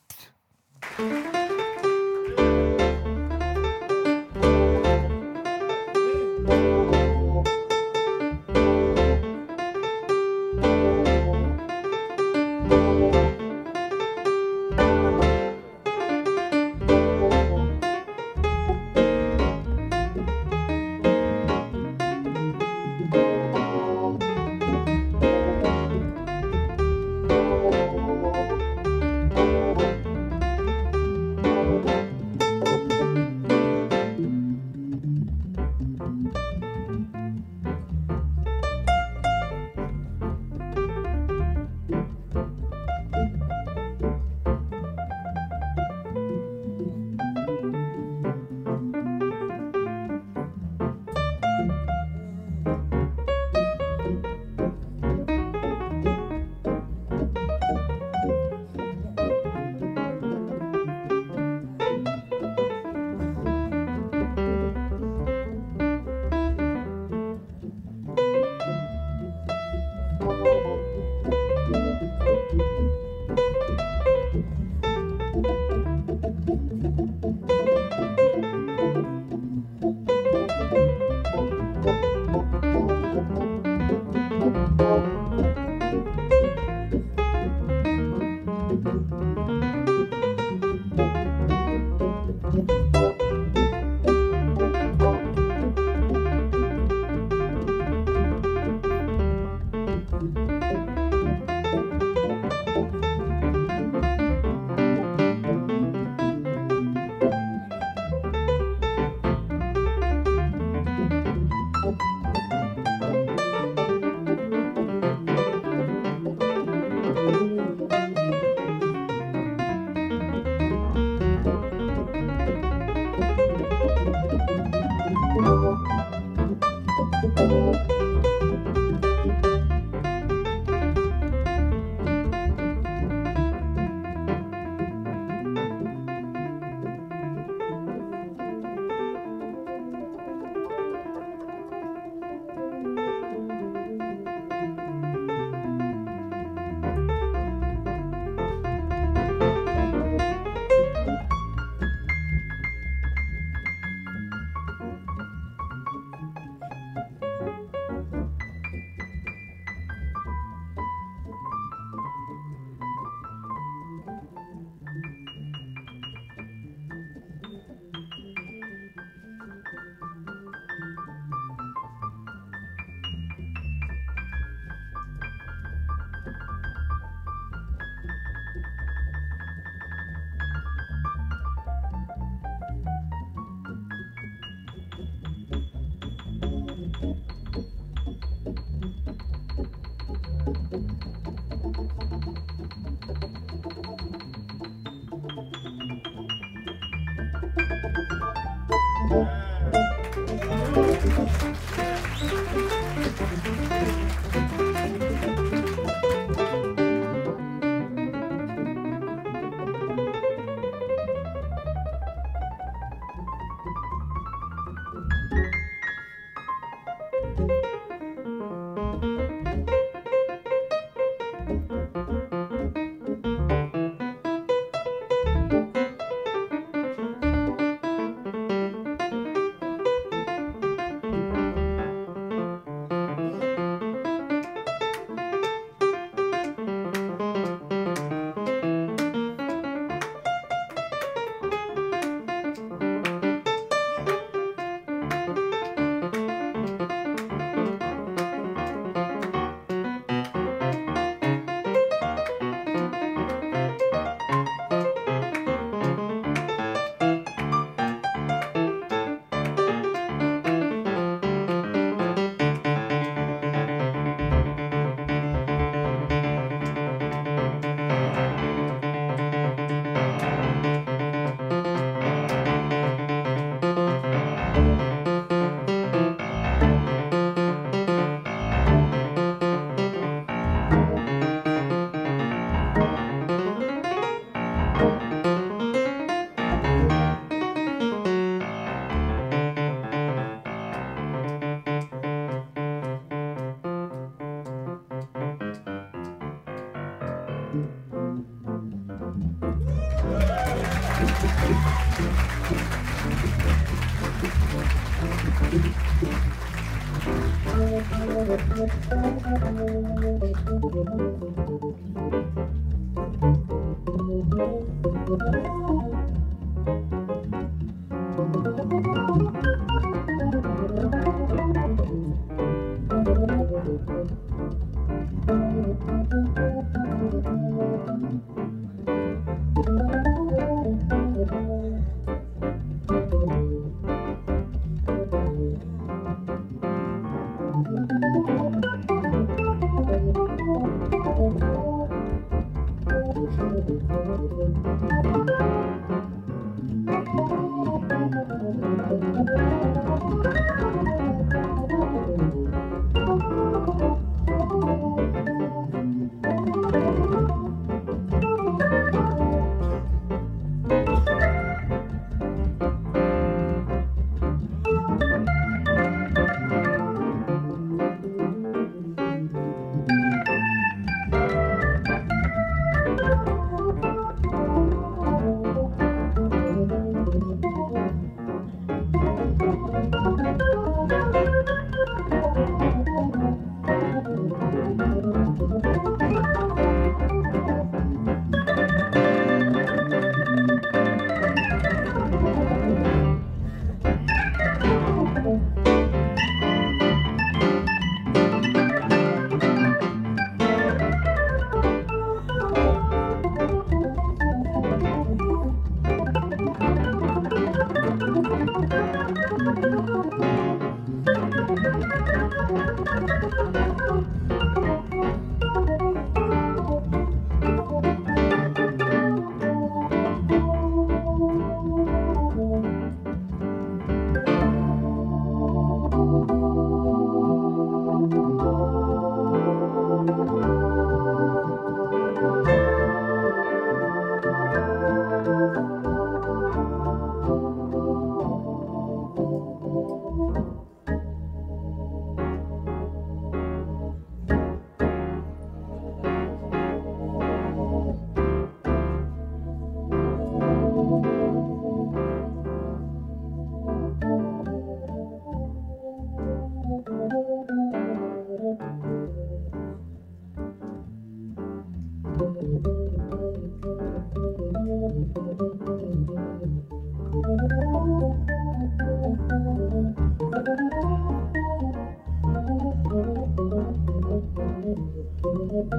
C'était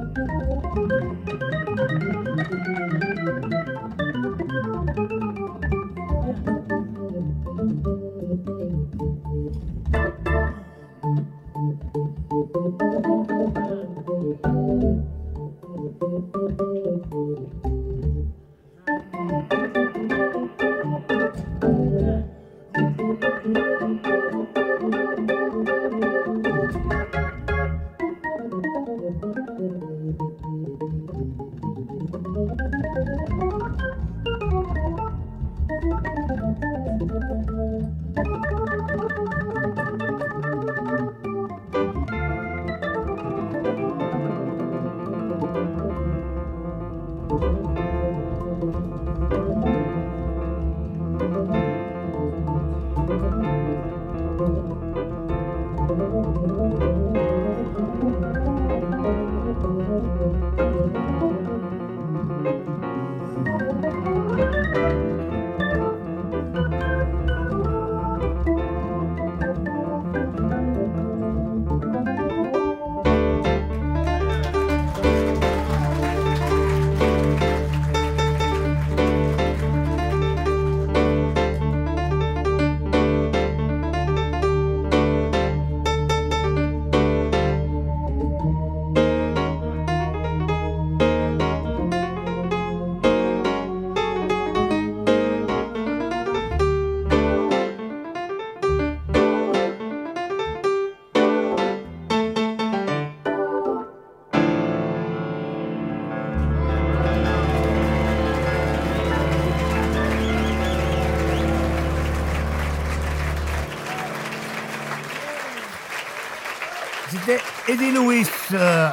Eddie Lewis euh,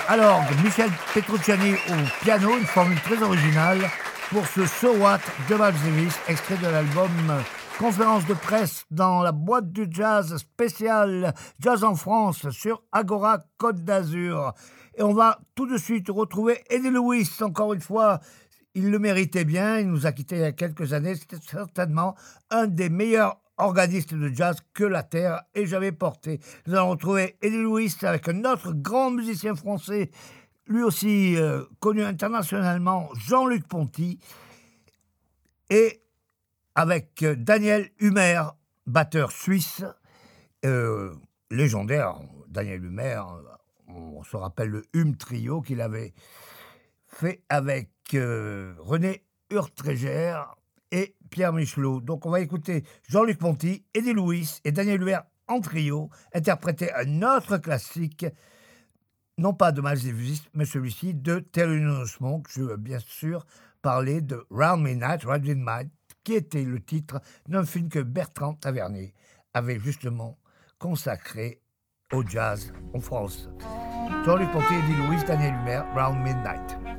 Michel Petrucciani au piano, une formule très originale pour ce So What de Miles Davis, extrait de l'album euh, Conférence de presse dans la boîte du jazz spéciale Jazz en France sur Agora Côte d'Azur. Et on va tout de suite retrouver Eddie Lewis, encore une fois. Il le méritait bien, il nous a quittés il y a quelques années. C'était certainement un des meilleurs organistes de jazz que la Terre ait jamais porté. Nous allons retrouver Eddie Lewis avec un autre grand musicien français, lui aussi euh, connu internationalement, Jean-Luc Ponty, et avec euh, Daniel Humer, batteur suisse, euh, légendaire. Daniel Humer, on se rappelle le Hum Trio qu'il avait fait avec René Urtréger et Pierre Michelot. Donc on va écouter Jean-Luc Ponty, Eddie Louis et Daniel Humer en trio interpréter un autre classique, non pas de Miles Davis, mais celui-ci de Thelonious Monk. Je veux bien sûr parler de Round Midnight, Round Midnight, qui était le titre d'un film que Bertrand Tavernier avait justement consacré au jazz en France. Jean-Luc Ponty, Eddie Louis, Daniel Humer, Round Midnight.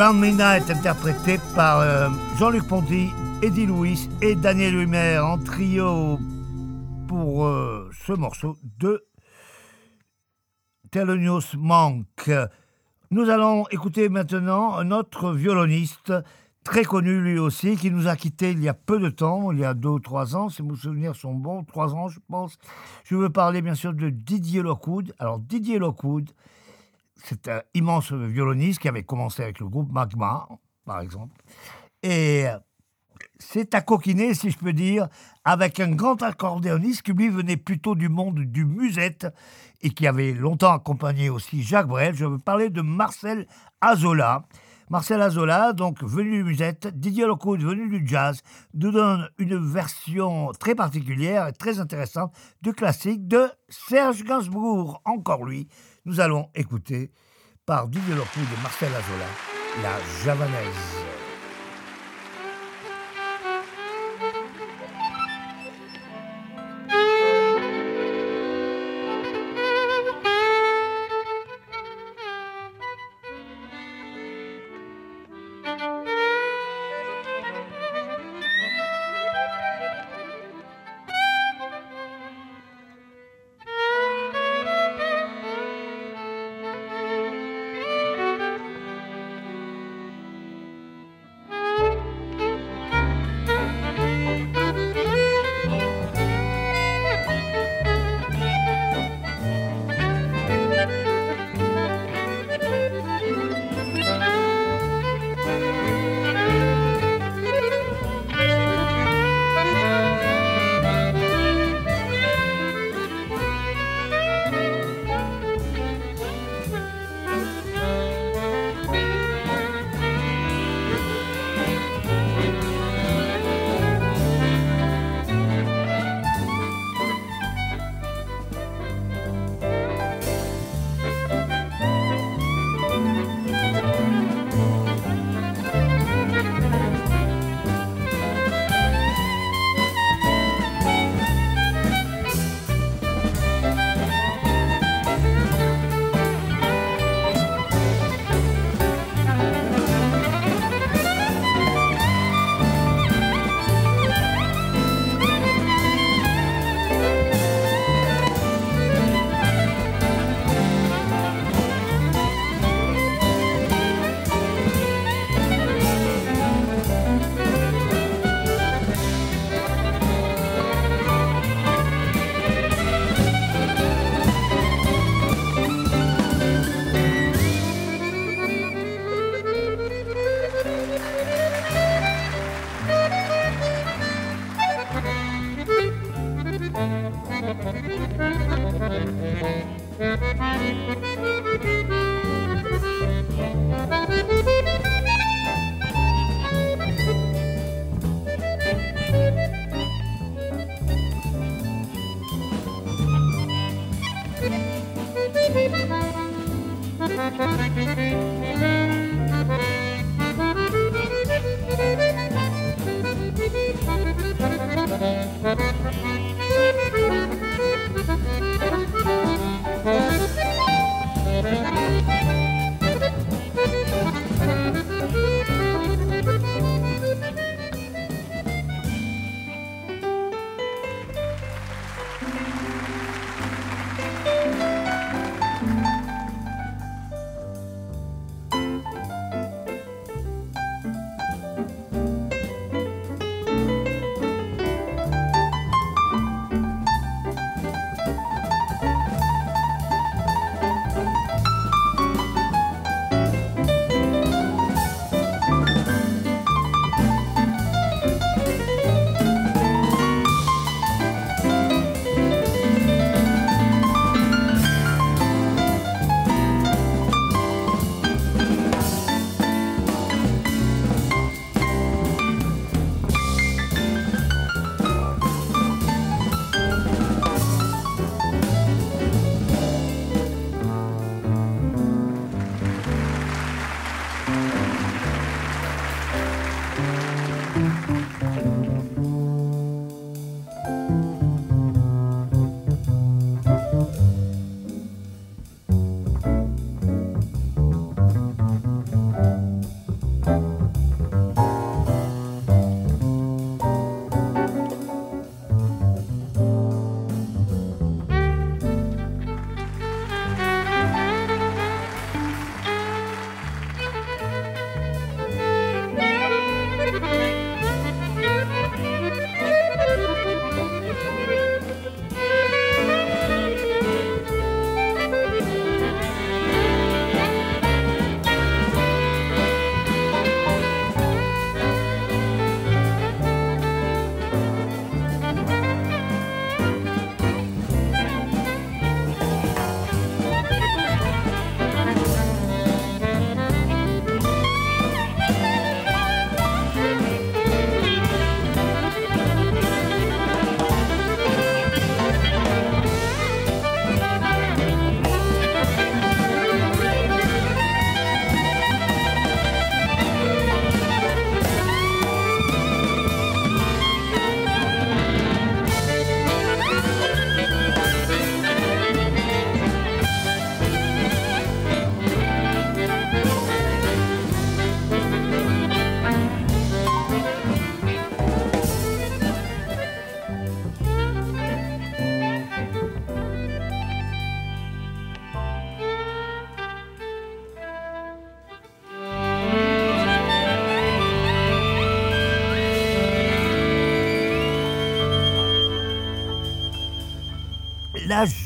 Round Midnight interprété par euh, Jean-Luc Ponty, Eddie Louis et Daniel Humer en trio pour euh, ce morceau de Thelonious Monk. Nous allons écouter maintenant un autre violoniste très connu lui aussi, qui nous a quittés il y a peu de temps, il y a deux ou trois ans, si mes souvenirs sont bons, trois ans je pense. Je veux parler bien sûr de Didier Lockwood. Alors Didier Lockwood, c'est un immense violoniste qui avait commencé avec le groupe Magma, par exemple. Et c'est à coquiner, si je peux dire, avec un grand accordéoniste qui lui venait plutôt du monde du musette et qui avait longtemps accompagné aussi Jacques Brel. Je veux parler de Marcel Azola. Marcel Azola, donc venu du musette, Didier Lockwood venu du jazz, nous donne une version très particulière et très intéressante de classique de Serge Gainsbourg. Encore lui, nous allons écouter par Didier Lockwood et Marcel Azola, la javanaise.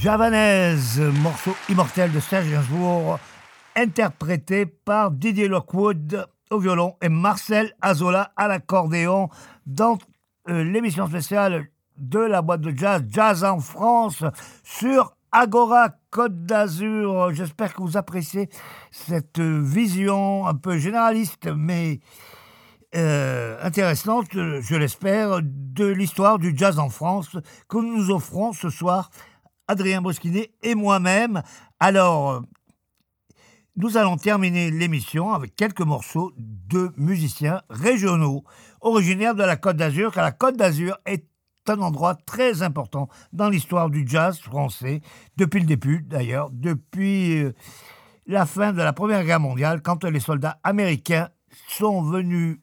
Javanaise, morceau immortel de Serge Gainsbourg, interprété par Didier Lockwood au violon et Marcel Azola à l'accordéon dans euh, l'émission spéciale de la boîte de jazz Jazz en France sur Agora Côte d'Azur. J'espère que vous appréciez cette vision un peu généraliste mais euh, intéressante, je l'espère, de l'histoire du jazz en France que nous offrons ce soir, Adrien Bosquinet et moi-même. Alors, nous allons terminer l'émission avec quelques morceaux de musiciens régionaux originaires de la Côte d'Azur, car la Côte d'Azur est un endroit très important dans l'histoire du jazz français, depuis le début d'ailleurs, depuis euh, la fin de la Première Guerre mondiale, quand les soldats américains sont venus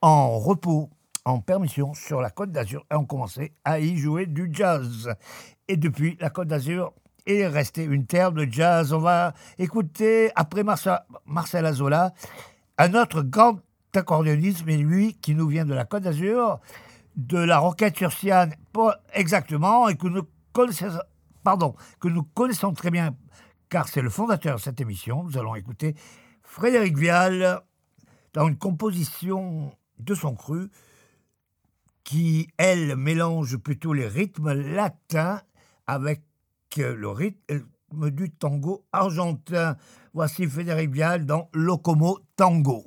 en repos, en permission sur la Côte d'Azur et ont commencé à y jouer du jazz. Et depuis, la Côte d'Azur est restée une terre de jazz. On va écouter, après Marcel, Azola, un autre grand accordéoniste, mais lui qui nous vient de la Côte d'Azur, de la Roquette sur exactement, et que nous connaissons, pardon, que nous connaissons très bien, car c'est le fondateur de cette émission. Nous allons écouter Frédéric Vial dans une composition de son cru qui, elle, mélange plutôt les rythmes latins avec le rythme du tango argentin. Voici Frédéric Vial dans Locomo Tango.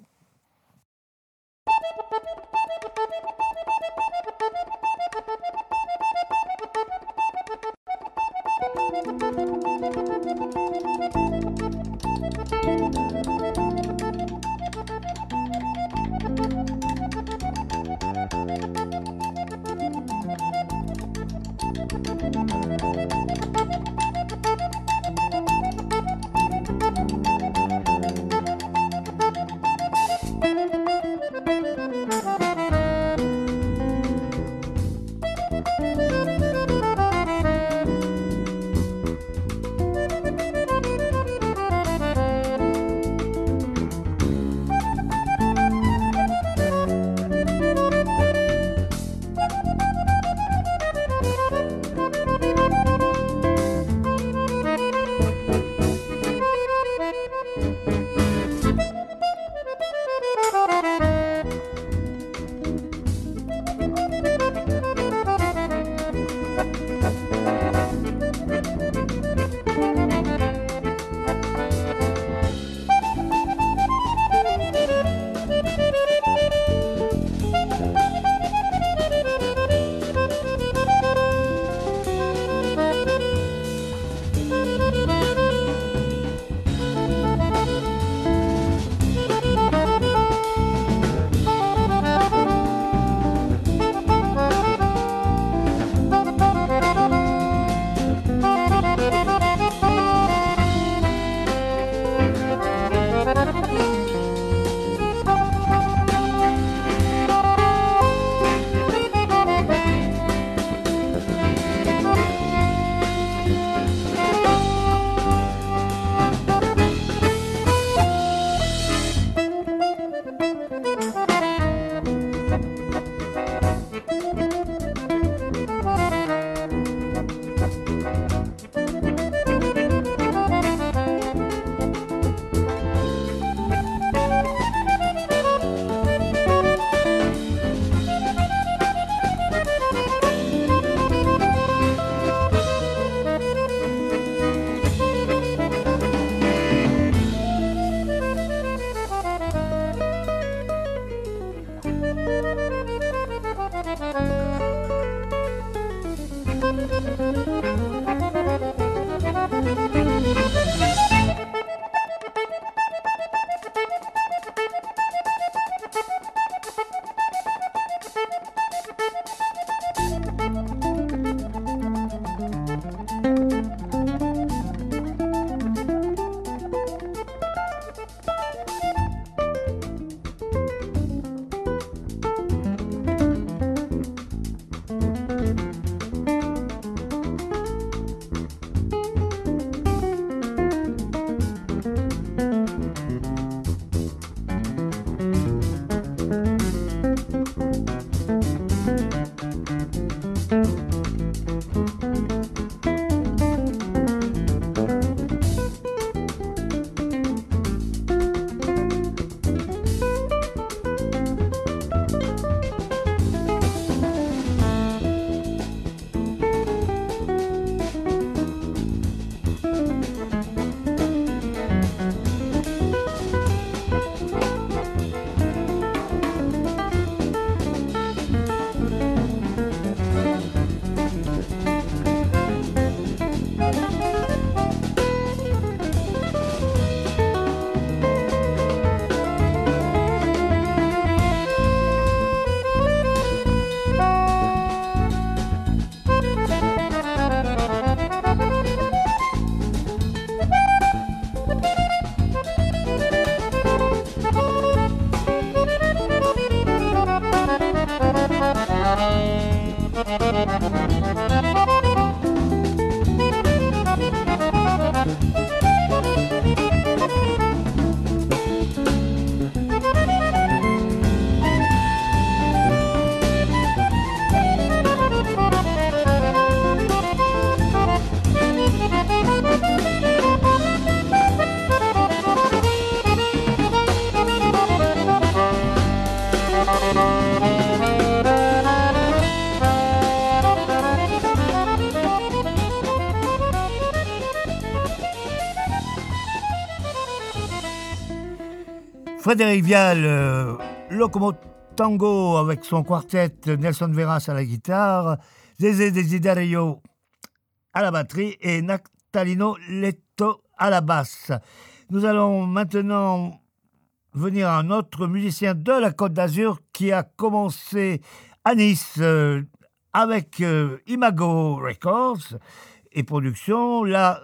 Frédéric Vial, euh, Locomo Tango avec son quartet, Nelson Veras à la guitare, Zézé Desiderio à la batterie et Natalino Letto à la basse. Nous allons maintenant venir à un autre musicien de la Côte d'Azur qui a commencé à Nice euh, avec euh, Imago Records et production. Là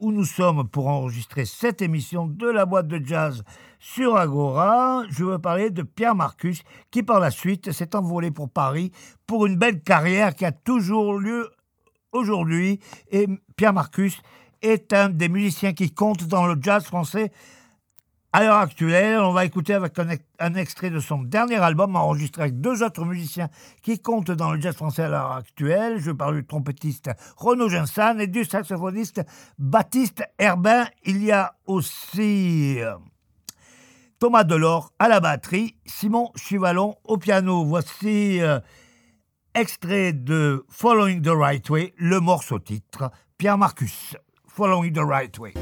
où nous sommes pour enregistrer cette émission de la boîte de jazz sur Agora, je veux parler de Pierre Marcus qui par la suite s'est envolé pour Paris pour une belle carrière qui a toujours lieu aujourd'hui. Et Pierre Marcus est un des musiciens qui compte dans le jazz français à l'heure actuelle, on va écouter avec un, ex- un extrait de son dernier album enregistré avec deux autres musiciens qui comptent dans le jazz français à l'heure actuelle. Je parle du trompettiste Renaud Gensan et du saxophoniste Baptiste Herbin. Il y a aussi euh, Thomas Delors à la batterie, Simon Chivalon au piano. Voici euh, extrait de Following the Right Way, le morceau titre, Pierre Marcus, Following the Right Way.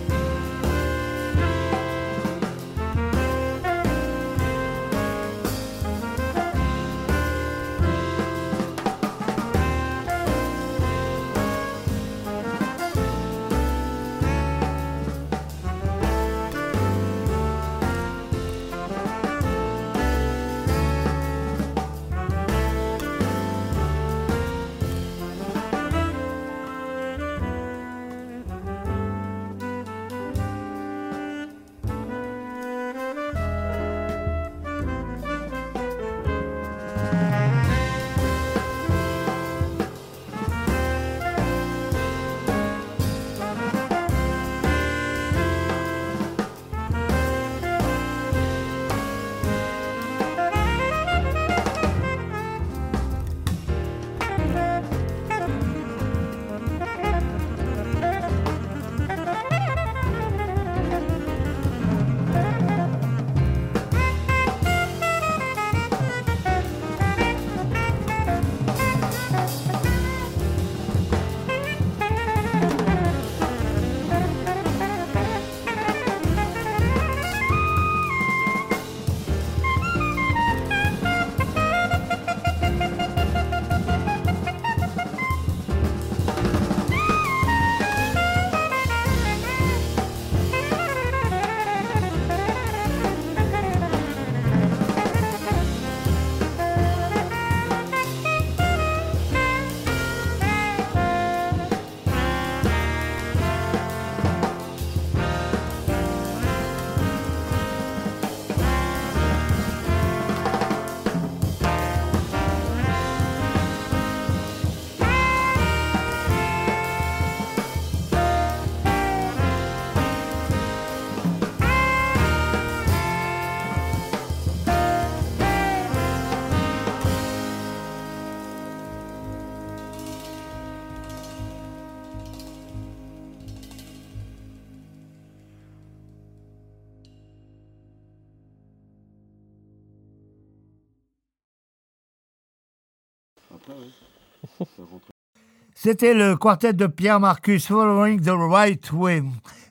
C'était le quartet de Pierre Marcus, Following the Right Way.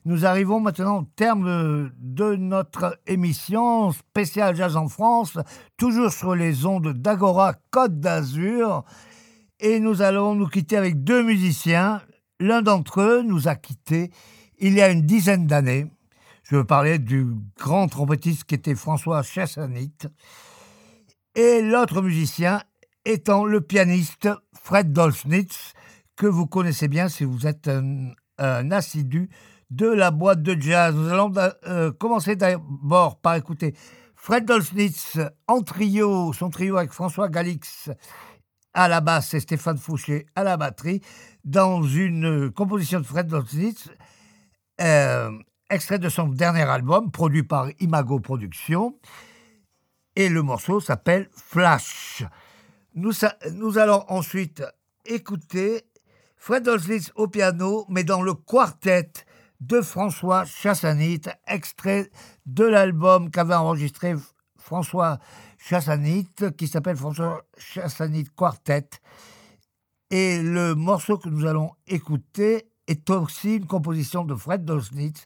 Nous arrivons maintenant au terme de notre émission spéciale Jazz en France, toujours sur les ondes d'Agora Côte d'Azur. Et nous allons nous quitter avec deux musiciens. L'un d'entre eux nous a quittés il y a une dizaine d'années. Je veux parler du grand trompettiste qui était François Chassanit. Et l'autre musicien étant le pianiste Fred Dolznitz, que vous connaissez bien si vous êtes un, assidu de la boîte de jazz. Nous allons euh, commencer d'abord par écouter Fred Dolznitz en trio, son trio avec François Galix à la basse et Stéphane Fouché à la batterie, dans une composition de Fred Dolznitz, euh, extrait de son dernier album, produit par Imago Productions. Et le morceau s'appelle Flash. Nous, allons ensuite écouter Fred Dolznitz au piano, mais dans le quartet de François Chassanit, extrait de l'album qu'avait enregistré François Chassanit, qui s'appelle François Chassanit Quartet. Et le morceau que nous allons écouter est aussi une composition de Fred Dolznitz,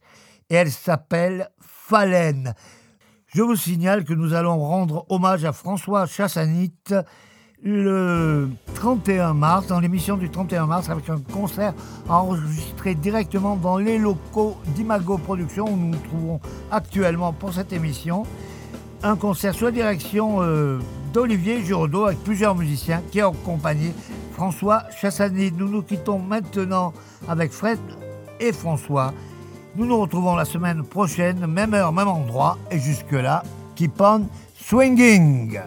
et elle s'appelle Phalène. Je vous signale que nous allons rendre hommage à François Chassanit le 31 mars, dans l'émission du 31 mars, avec un concert enregistré directement dans les locaux d'Imago Productions, où nous nous trouvons actuellement pour cette émission. Un concert sous la direction euh, d'Olivier Giraudot, avec plusieurs musiciens qui ont accompagné François Chassanit. Nous nous quittons maintenant avec Fred et François. Nous nous retrouvons la semaine prochaine, même heure, même endroit, et jusque-là, keep on swinging!